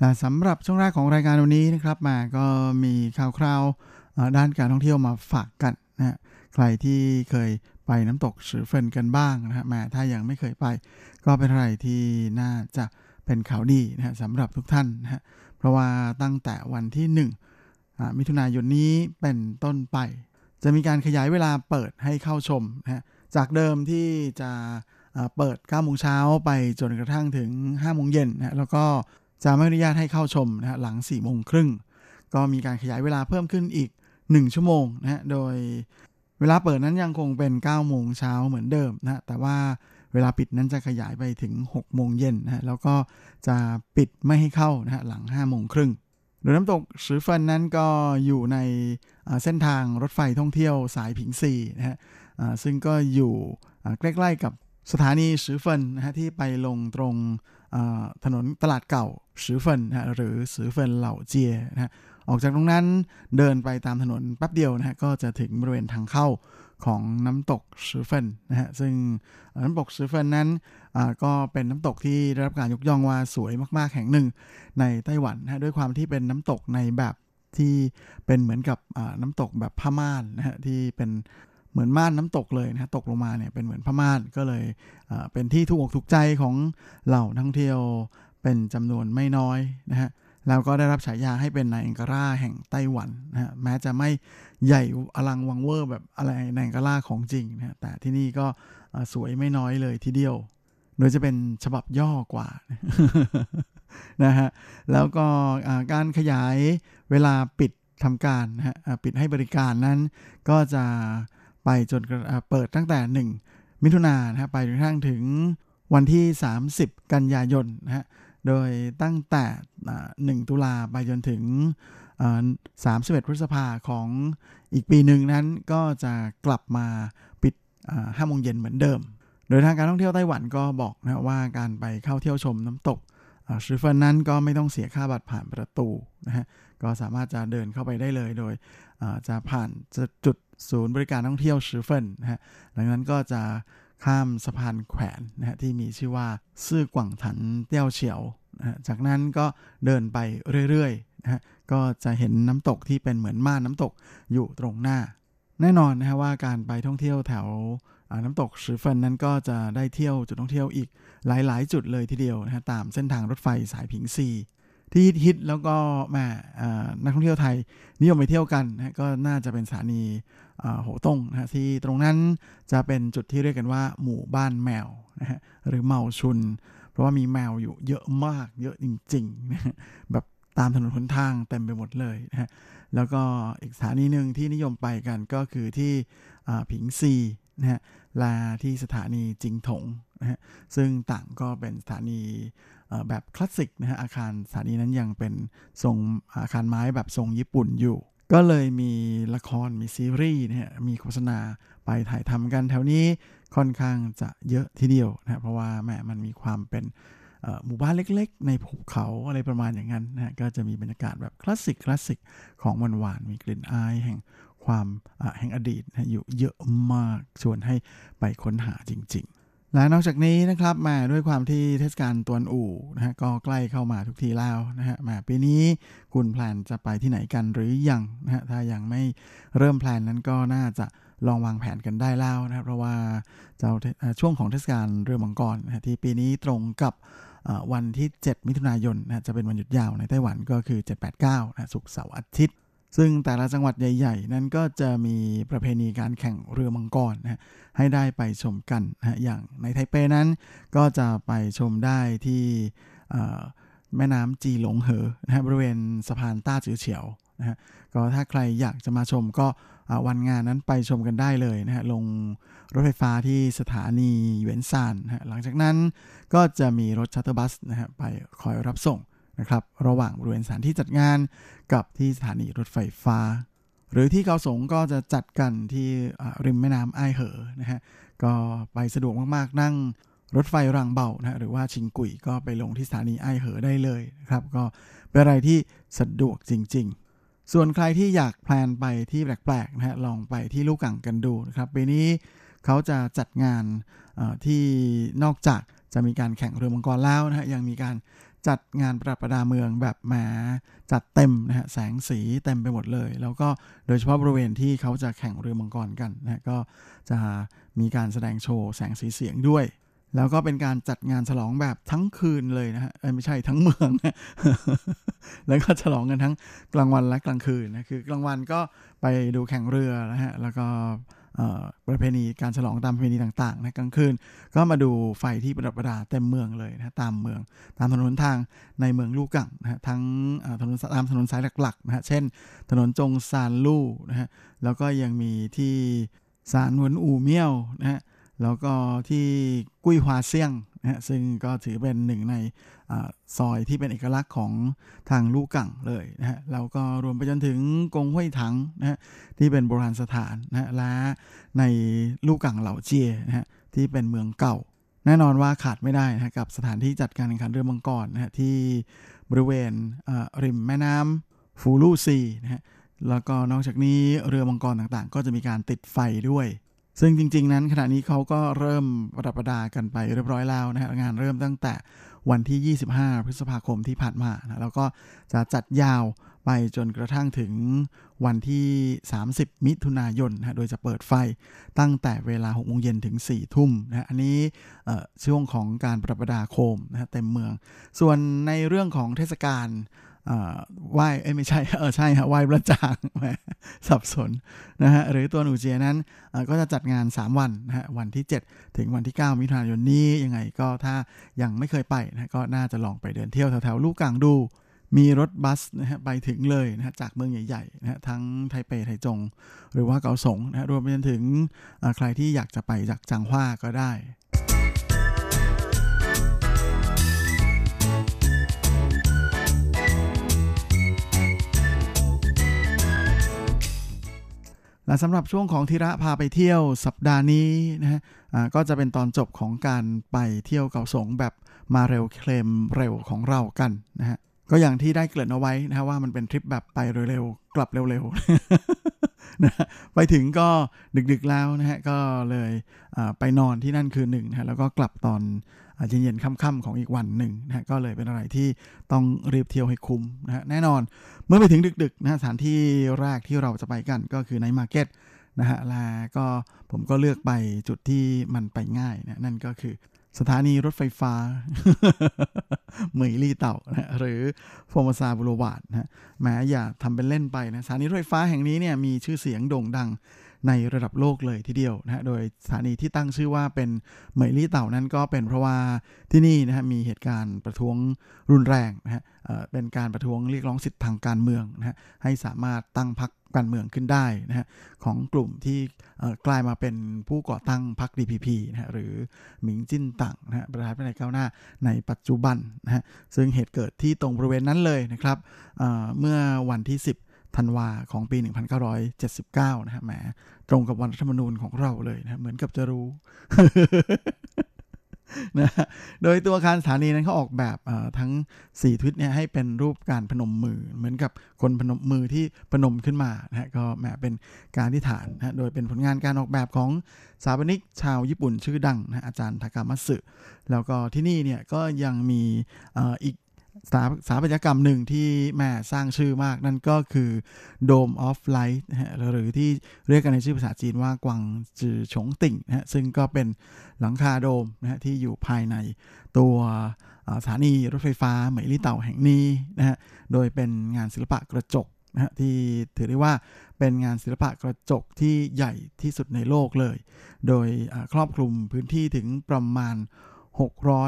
และสำหรับช่วงแรกของรายการวันนี้นะครับมาก็มีข่าวคราวด้านการท่องเที่ยวมาฝากกันนะฮะใครที่เคยไปน้ำตกสือเฟินกันบ้างนะฮะแมาถ้ายังไม่เคยไป ก็เป็นอะไรที่น่าจะเป็นข่าวดีนะฮะสำหรับทุกท่านนะฮะเพราะว่าตั้งแต่วันที่1มิถุนายนนี้เป็นต้นไป จะมีการขยายเวลาเปิดให้เข้าชมนะฮะจากเดิมที่จะเปิด9โมงเช้าไปจนกระทั่งถึง5โมงเย็นนะแล้วก็ จะไม่อนุญาตให้เข้าชมนะฮะหลัง4ี่โมงครึ่งก็มีการขยายเวลาเพิ่มขึ้นอีก 1 ชั่วโมงนะฮะโดยเวลาเปิดนั้นยังคงเป็น9โมงเช้าเหมือนเดิมนะแต่ว่าเวลาปิดนั้นจะขยายไปถึง 6 โมงเย็นนะฮะแล้วก็จะปิดไม่ให้เข้านะฮะหลัง 5 โมงครึ่งโดยน้ำตกสือเฟินนั้นก็อยู่ในเส้นทางรถไฟท่องเที่ยวสายผิงซีนะฮะซึ่งก็อยู่ใกล้ๆกับสถานีสือเฟินนะฮะที่ไปลงตรง ถนนตลาดเก่าสือเฟินนะหรือสือเฟินเหล่าเจียนะฮะออกจากตรงนั้นเดินไปตามถนนแป๊บเดียวนะฮะก็จะถึงบริเวณทางเข้าของน้ำตกสือเฟินนะฮะซึ่งน้ำตกสือเฟินนั้นก็เป็นน้ำตกที่ได้รับการยกย่องว่าสวยมากๆแห่งหนึ่งในไต้หวันนะด้วยความที่เป็นน้ำตกในแบบที่เป็นเหมือนกับน้ำตกแบบผ้าม่านนะฮะที่เป็น เหมือนม่านน้ำตกเลยนะตกลงมาเนี่ยเป็นเหมือนผ้าม่านก็เลยเป็นที่ถูกอกถูกใจของเหล่าท่องเที่ยวเป็นจำนวนไม่น้อยนะฮะแล้วก็ได้รับฉายาให้เป็นนายอังการ่าแห่งไต้หวันนะฮะแม้จะไม่ใหญ่อลังวังเวอร์แบบอะไรนายอังการ่าของจริงนะแต่ที่นี่ก็สวยไม่น้อยเลยทีเดียว โดยจะเป็นฉบับย่อกว่านะฮะแล้วก็การขยายเวลาปิดทำการนะฮะปิดให้บริการนั้นก็จะ ไปจนเปิดตั้งแต่ 1 มิถุนายนนะไปจนกระทั่งถึงวันที่ 30 กันยายนนะฮะโดยตั้งแต่ 1 ตุลาไปจนถึง 31 พฤษภาของอีกปีหนึ่งนั้นก็จะกลับมาปิด5โมงเย็นเหมือนเดิม โดยทางการท่องเที่ยวไต้หวันก็บอกนะว่าการไปเข้าเที่ยวชมน้ำตกชือเฟินนั้นก็ไม่ต้องเสียค่าบัตรผ่านประตูนะฮะ ก็สามารถจะเดินเข้าไปได้เลยโดยจะผ่านจุดศูนย์บริการท่องเที่ยวชือเฟินนะฮะหลังนั้นก็จะข้ามสะพานแขวนนะฮะที่มีชื่อว่าซื่อกว่างถันเตี้ยวเฉียวนะฮะจากนั้นก็เดินไปเรื่อยๆนะฮะก็จะเห็นน้ำตกที่เป็นเหมือนม่านน้ำตกอยู่ตรงหน้า แน่นอนนะฮะว่าการไปท่องเที่ยวแถวน้ำตกชือเฟินนั้นก็จะได้เที่ยวจุดท่องเที่ยวอีกหลาย ๆ จุดเลยทีเดียวนะฮะตามเส้นทางรถไฟสายผิงซี ที่ฮิตแล้วก็แม่นักท่องเที่ยวไทย นิยมไปเที่ยวกันนะก็น่าจะเป็นสถานีโหตงนะที่ตรงนั้นจะเป็นจุดที่เรียกกันว่าหมู่บ้านแมวนะฮะหรือเมาชุน เพราะว่ามีแมวอยู่เยอะมากเยอะจริงๆนะแบบตามถนนหนทางเต็มไปหมดเลยนะฮะแล้วก็อีกสถานีหนึ่งที่นิยมไปกันก็คือที่ผิงซีนะฮะ ละที่สถานีจิงถงนะฮะซึ่งต่างก็เป็นสถานีแบบคลาสสิกนะฮะอาคารสถานีนั้นยังเป็นทรงอาคารไม้แบบทรงญี่ปุ่นอยู่ ก็เลยมีละครมีซีรีส์นะฮะมีโฆษณาไปถ่ายทำกันแถวนี้ค่อนข้างจะเยอะทีเดียวนะเพราะว่าแม่มันมีความเป็นหมู่บ้านเล็กๆ ในภูเขาอะไรประมาณอย่างนั้นนะก็จะมีบรรยากาศแบบคลาสสิกคลาสสิกของหวานๆมีกลิ่นอายแห่ง ความแห่งอดีตนะอยู่เยอะมากชวนให้ไปค้นหาจริงๆ และนอกจากนี้นะครับมาด้วยความที่เทศกาลตวนอู่นะฮะก็ใกล้เข้ามาทุกทีแล้วนะฮะมาปีนี้คุณแพลนจะไปที่ไหนกันหรือยังนะฮะถ้ายังไม่เริ่มแพลนนั้นก็น่าจะลองวางแผนกันได้แล้วนะครับเพราะว่าเจ้าช่วงของเทศกาลเรือมังกรนะที่ปีนี้ตรงกับวันที่ 7 มิถุนายนนะจะเป็นวันหยุดยาวในไต้หวันก็คือ 789นะศุกร์เสาร์อาทิตย์ ซึ่งแต่ละจังหวัดใหญ่ ๆ นั้นก็จะมีประเพณีการแข่งเรือมังกรนะให้ได้ไปชมกันนะอย่างในไทเปนั้น ก็จะไปชมได้ที่แม่น้ำจีหลงเหอนะฮะบริเวณสะพานต้าจือเฉียวนะฮะก็ถ้าใครอยากจะมาชมก็วันงานนั้นไปชมกันได้เลยนะฮะลงรถไฟฟ้าที่สถานีเวนซานนะฮะหลังจากนั้นก็จะมีรถ shuttle bus นะฮะไปคอยรับส่ง นะครับระหว่างบริเวณสถานที่จัดงานกับที่สถานีรถไฟฟ้า หรือที่เกาสงก็จะจัดกันที่ริมแม่น้ำไอเหอนะฮะก็ไปสะดวกมากๆ นั่งรถไฟรางเบานะหรือว่าชิงกุยก็ไปลงที่สถานีไอเหอได้เลยครับก็เป็นอะไรที่สะดวกจริง ๆ ส่วนใครที่อยากแพลนไปที่แปลกๆนะฮะลองไปที่ลูกกังกันดูนะครับปีนี้เขาจะจัดงานที่นอกจากจะมีการแข่งเรือมังกรแล้วนะฮะยังมีการ จัดงานประดับประดาเมืองแบบแหมจัดเต็มนะฮะแสงสีเต็มไปหมดเลย แล้วก็โดยเฉพาะบริเวณที่เขาจะแข่งเรือมังกรกันนะก็จะมีการแสดงโชว์แสงสีเสียงด้วย แล้วก็เป็นการจัดงานฉลองแบบทั้งคืนเลยนะฮะไม่ใช่ทั้งเมือง แล้วก็ฉลองกันทั้งกลางวันและกลางคืนนะคือกลางวันก็ไปดูแข่งเรือนะฮะแล้วก็ ประเพณีการฉลองตามประเพณีต่างๆนะกลางคืน ก็มาดูไฟที่ประดับประดาเต็มเมืองเลยนะตามเมือง ตามถนนทางในเมืองลู่กังนะทั้งถนนตามถนนสายหลักๆนะฮะเช่น ถนนจงซานลู่นะฮะแล้วก็ยังมีที่สารหวนอูเมี่ยวนะฮะแล้วก็ที่กุ้ยฮวาเซียง นะฮะซึ่งก็ถือเป็นหนึ่งในอซอยที่เป็นเอกลักษณ์ของทางลู่กังเลยนะฮะแล้วก็รวมไปจนถึงกงห้วยถังนะฮะที่เป็นโบราณสถานนะฮะและในลู่กังเหล่าเจียนะฮะที่เป็นเมืองเก่า แน่นอนว่าขาดไม่ได้นะกับสถานที่จัดการแข่งขันเรือมังกรนะฮะที่บริเวณริมแม่น้ำฟูลูซีนะฮะแล้วก็นอกจากนี้เรือมังกรต่างๆ ก็จะมีการติดไฟด้วย ซึ่งจริง ๆ นั้นขณะนี้เขาก็เริ่มประดับประดากันไปเรียบร้อยแล้วนะฮะงานเริ่มตั้งแต่วันที่ 25 พฤษภาคมที่ผ่านมานะแล้วก็จะจัดยาวไปจนกระทั่งถึงวันที่ 30 มิถุนายนนะโดยจะเปิดไฟตั้งแต่เวลา6โมงเย็นถึง 4 ทุ่มนะอันนี้ช่วงของการประดับประดาโคมนะเต็มเมือง ส่วนในเรื่องของเทศกาล ไหว้เอ้ไม่ใช่เออใช่ฮะไหว้พระจางสับสนนะฮะหรือตัวหนูเจียนั้นก็จะจัดงาน 3 วันนะฮะวันที่ 7 ถึงวันที่ 9 มิถุนายนนี้ยังไงก็ถ้ายังไม่เคยไปนะก็น่าจะลองไปเดินเที่ยวแถวๆลูกกลางดู มีรถบัสนะฮะไปถึงเลยนะฮะจากเมืองใหญ่ๆนะฮะทั้งไทเปไทจง หรือว่าเกาสงนะรวมไปจนถึงใครที่อยากจะไปจากจางฮวาก็ได้ และสำหรับช่วงของธีระพาไปเที่ยวสัปดาห์นี้นะฮะก็จะเป็นตอนจบของการไปเที่ยวเกาสงแบบมาเร็วเคลมเร็วของเรากันนะฮะ ก็อย่างที่ได้เกริ่นเอาไว้นะฮะว่ามันเป็นทริปแบบไปเร็วๆกลับเร็วๆนะไปถึงก็ดึกๆแล้วนะฮะก็เลยไปนอนที่นั่นคืนหนึ่งนะแล้วก็กลับตอนเย็นๆค่ำๆของอีกวันหนึ่งนะก็เลยเป็นอะไรที่ต้องรีบเที่ยวให้คุ้มนะฮะแน่นอนเมื่อไปถึงดึกๆนะสถานที่แรกที่เราจะไปกันก็คือในมาร์เก็ตนะฮะแล้วก็ผมก็เลือกไปจุดที่มันไปง่ายนะนั่นก็คือ สถานีรถไฟฟ้า เหมยลี่เต่านะหรือโฟมซาบุโรวาดนะแม้อย่าทำเป็นเล่นไปนะสถานีรถไฟฟ้าแห่งนี้เนี่ยมีชื่อเสียงโด่งดัง ในระดับโลกเลยทีเดียวนะฮะโดยสถานีที่ตั้งชื่อว่าเป็นเหมยลี่เต่านั้นก็เป็นเพราะว่าที่นี่นะฮะมีเหตุการณ์ประท้วงรุนแรงนะฮะเป็นการประท้วงเรียกร้องสิทธิทางการเมืองนะฮะให้สามารถตั้งพรรคการเมืองขึ้นได้นะฮะของกลุ่มที่กลายมาเป็นผู้ก่อตั้งพรรค DPP นะฮะหรือหมิงจิ้นตังนะฮะประธานาธิบดีก้าวหน้าในปัจจุบันนะฮะซึ่งเหตุเกิดที่ตรงบริเวณนั้นเลยนะครับเมื่อวันที่ 10 ธันวาของปี 1979 นะฮะแหมตรงกับวันรัฐธรรมนูญของเราเลยนะเหมือนกับจะรู้นะโดยตัวอาคารสถานีนั้นเขาออกแบบทั้ง 4 ทิศเนี่ยให้เป็นรูปการพนมมือ เหมือนกับคนพนมมือที่พนมขึ้นมานะฮะก็แหมเป็นการที่ฐานนะโดยเป็นผลงานการออกแบบของสถาปนิกชาวญี่ปุ่นชื่อดังนะอาจารย์ทากามัตสึแล้วก็ที่นี่เนี่ยก็ยังมีอีก สถาสถาปัตยกรรมหนึ่งที่แม่สร้างชื่อมากนั่นก็คือ Dome of Light หรือที่เรียกกันในชื่อภาษาจีนว่ากวางจือฉงติ่งนะฮะซึ่งก็เป็นหลังคาโดมนะฮะที่อยู่ภายในตัวสถานีรถไฟฟ้าเหมยลี่เต่าแห่งนี้นะฮะโดยเป็นงานศิลปะกระจกนะฮะที่ถือได้ว่าเป็นงานศิลปะกระจกที่ใหญ่ที่สุดในโลกเลย โดยครอบคลุมพื้นที่ถึงประมาณ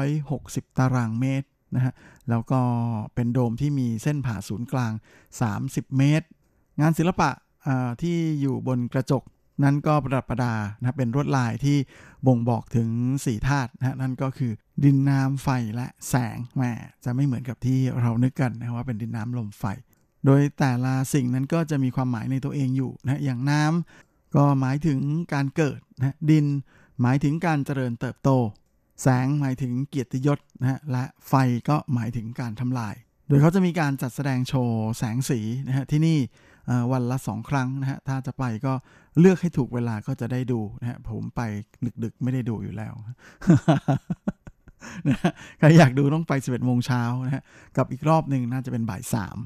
660 ตารางเมตร นะฮะแล้วก็เป็นโดมที่มีเส้นผ่าศูนย์กลาง 30 เมตร งานศิลปะที่อยู่บนกระจกนั้นก็ประดับประดานะเป็นรวดลายที่บ่งบอกถึงสี่ธาตุนะนั่นก็คือ ดินน้ำไฟและแสงแหมจะไม่เหมือนกับที่เรานึกกันนะว่าเป็นดินน้ำลมไฟ โดยแต่ละสิ่งนั้นก็จะมีความหมายในตัวเองอยู่นะอย่างน้ำก็หมายถึงการเกิดนะดินหมายถึงการเจริญเติบโต แสงหมายถึงเกียรติยศนะฮะและไฟก็หมายถึงการทำลาย โดยเขาจะมีการจัดแสดงโชว์แสงสีนะฮะที่นี่วันละสองครั้งนะฮะถ้าจะไปก็เลือกให้ถูกเวลาก็จะได้ดูนะฮะผมไปดึกๆ ไม่ได้ดูอยู่แล้วนะใครอยากดูต้องไป 11โมงเช้านะฮะกับอีกรอบหนึ่งน่าจะเป็นบ่ายสาม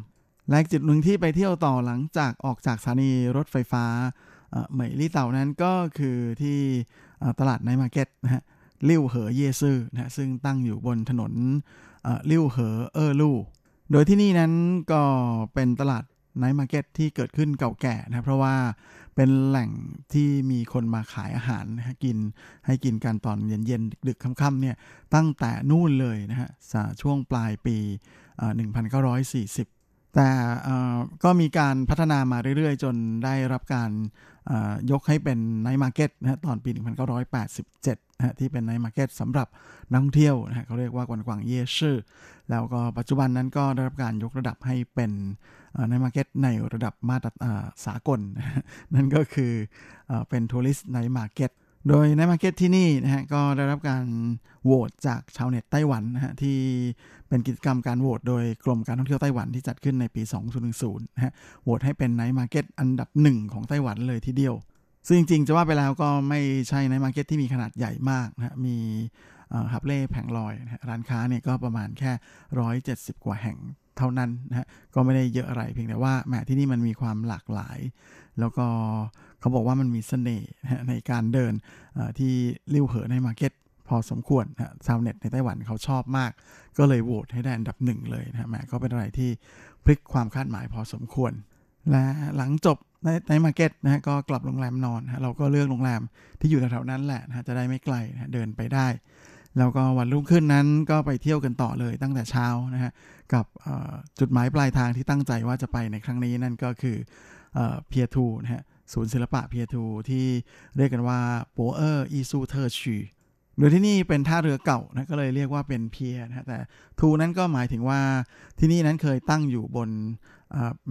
และจุดหนึ่งที่ไปเที่ยวต่อหลังจากออกจากสถานีรถไฟฟ้าเหมยลี่เต่านั้นก็คือที่ตลาดไนมาร์เก็ตนะฮะ ลิ่วเหอเยซื่อนะซึ่งตั้งอยู่บนถนนลิ่วเหอเออลู่ โดยที่นี่นั้นก็เป็นตลาด night market ที่เกิดขึ้นเก่าแก่นะเพราะว่าเป็นแหล่งที่มีคนมาขายอาหารนะกินให้กินกันตอนเย็นๆ ดึกๆค่ำๆเนี่ยตั้งแต่นู่นเลยนะฮะช่วงปลายปี 1940 แต่ก็มีการพัฒนามาเรื่อยๆ จนได้รับการยกให้เป็น night market นะตอนปี 1987 นะที่เป็น night market สำหรับนักท่องเที่ยวนะเขาเรียกว่า观光夜市 แล้วก็ปัจจุบันนั้นก็ได้รับการยกระดับให้เป็น night market ในระดับมาตรสากล นั่นก็คือเป็น tourist night market โดย night market ที่นี่นะฮะก็ได้รับการโหวตจากชาวเน็ตไต้หวันนะฮะที่เป็นกิจกรรมการโหวตโดยกรมการท่องเที่ยวไต้หวันที่จัดขึ้นในปี 2010นะฮะโหวตให้เป็น night market อันดับหนึ่งของไต้หวันเลยทีเดียว ซึ่งจริงๆ จะว่าไปแล้วก็ไม่ใช่ night market ที่มีขนาดใหญ่มากนะมีหาบเร่แผงลอยนะร้านค้าเนี่ยก็ประมาณแค่ 170 กว่าแห่งเท่านั้นนะฮะก็ไม่ได้เยอะอะไรเพียงแต่ว่าแหมที่นี่มันมีความหลากหลาย แล้วก็เขาบอกว่ามันมีเสน่ห์ในการเดินที่ลิ่วเหอ night market พอสมควรนะชาวเน็ตในไต้หวันเขาชอบมาก ก็เลยโหวตให้ได้อันดับหนึ่งเลยนะแหมก็เป็นอะไรที่พลิกความคาดหมายพอสมควร และหลังจบ night night market นะฮะก็กลับโรงแรมนอนฮะเราก็เลือกโรงแรมที่อยู่แถวๆนั้นแหละนะฮะจะได้ไม่ไกลนะเดินไปได้ แล้วก็วันรุ่งขึ้นนั้นก็ไปเที่ยวกันต่อเลยตั้งแต่เช้านะฮะกับจุดหมายปลายทางที่ตั้งใจว่าจะไปในครั้งนี้นั่นก็คือ Pier 2 นะฮะศูนย์ศิลปะ Pier 2 ที่เรียกกันว่า驳二艺术特区โดยที่นี่เป็นท่าเรือเก่านะก็เลยเรียกว่าเป็นเพียนะแต่ทูนั้นก็หมายถึงว่าที่นี่นั้นเคยตั้งอยู่บน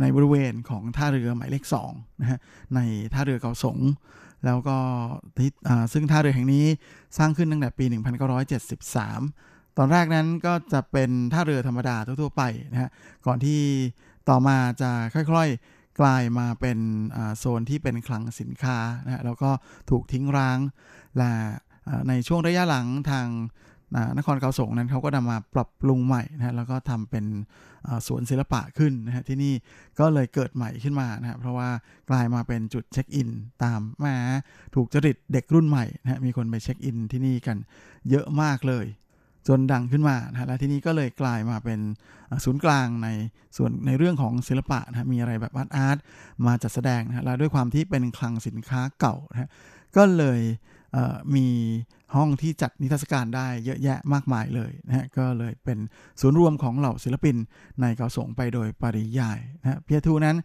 ในบริเวณของท่าเรือหมายเลข2นะฮะในท่าเรือเกาสง แล้วก็ซึ่งท่าเรือแห่งนี้สร้างขึ้นตั้งแต่ปี 1973 ตอนแรกนั้นก็จะเป็นท่าเรือธรรมดาทั่วๆไปนะฮะก่อนที่ต่อมาจะค่อยๆกลายมาเป็นโซนที่เป็นคลังสินค้านะฮะแล้วก็ถูกทิ้งร้างและในช่วงระยะหลังทาง นครเกาสงนั้นเขาก็นำมาปรับปรุงใหม่นะแล้วก็ทำเป็นสวนศิลปะขึ้นนะฮะที่นี่ก็เลยเกิดใหม่ขึ้นมานะเพราะว่ากลายมาเป็นจุดเช็คอิน ตามมาถูกจริตเด็กรุ่นใหม่นะมีคนไปเช็คอินที่นี่กันเยอะมากเลย จนดังขึ้นมานะและที่นี้ก็เลยกลายมาเป็นศูนย์กลางในส่วนในเรื่องของศิลปะนะมีอะไรแบบอาร์ตอาร์ตมาจัดแสดงนะและด้วยความที่เป็นคลังสินค้าเก่านะก็เลยมี ห้องที่จัดนิทรรศการได้เยอะแยะมากมายเลยนะฮะก็เลยเป็นศูนย์รวมของเหล่าศิลปินในเกาสงไปโดยปริยายนะฮะเพียทูนั้น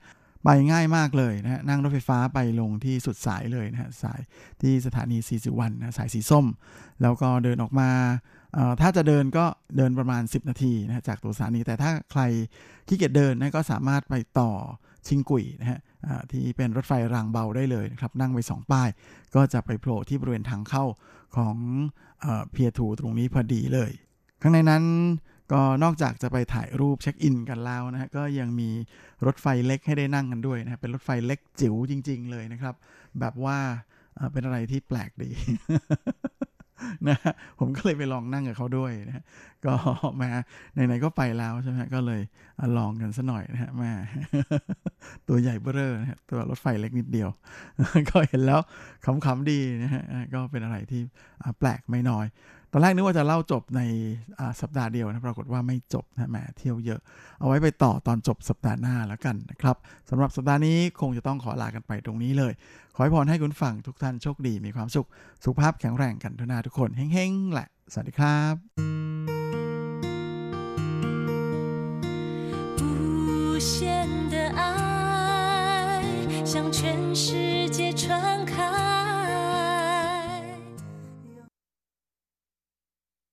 ไปง่ายมากเลยนะฮะนั่งรถไฟฟ้าไปลงที่สุดสายเลยนะฮะสายที่สถานีสีสิวันนะสายสีส้ม แล้วก็เดินออกมา ถ้าจะเดินก็เดินประมาณ 10 นาทีนะจากตัวสถานี แต่ถ้าใครขี้เกียจเดินนะก็สามารถไปต่อ ชิงกุยนะฮะที่เป็นรถไฟรางเบาได้เลยนะครับ นั่งไปสองป้าย ก็จะไปโผล่ที่บริเวณทางเข้าของเพียทูตรงนี้พอดีเลย ข้างในนั้นก็นอกจากจะไปถ่ายรูปเช็คอินกันแล้วนะฮะก็ยังมีรถไฟเล็กให้ได้นั่งกันด้วยนะ เป็นรถไฟเล็กจิ๋วจริง ๆ เลยนะครับ แบบว่าเป็นอะไรที่แปลกดี นะผมก็เลยไปลองนั่งกับเขาด้วยนะก็มาไหนๆก็ไปแล้วใช่ไหมก็เลยลองกันซะหน่อยนะฮะมาตัวใหญ่เบ้อนะฮะตัวรถไฟเล็กนิดเดียว ก็เห็นแล้วขำๆดีนะฮะก็เป็นอะไรที่แปลกไม่น้อย ตอนแรกนึกว่าจะเล่าจบในสัปดาห์เดียวนะปรากฏว่าไม่จบนะแหมเที่ยวเยอะ เอาไว้ไปต่อตอนจบสัปดาห์หน้าแล้วกันนะครับสำหรับสัปดาห์นี้คงจะต้องขอลากันไปตรงนี้เลย ขอให้พรให้คุณฝั่งทุกท่านโชคดีมีความสุข สุขภาพแข็งแรงกันทุกนาทุกคนเฮ้งๆแหละ สวัสดีครับ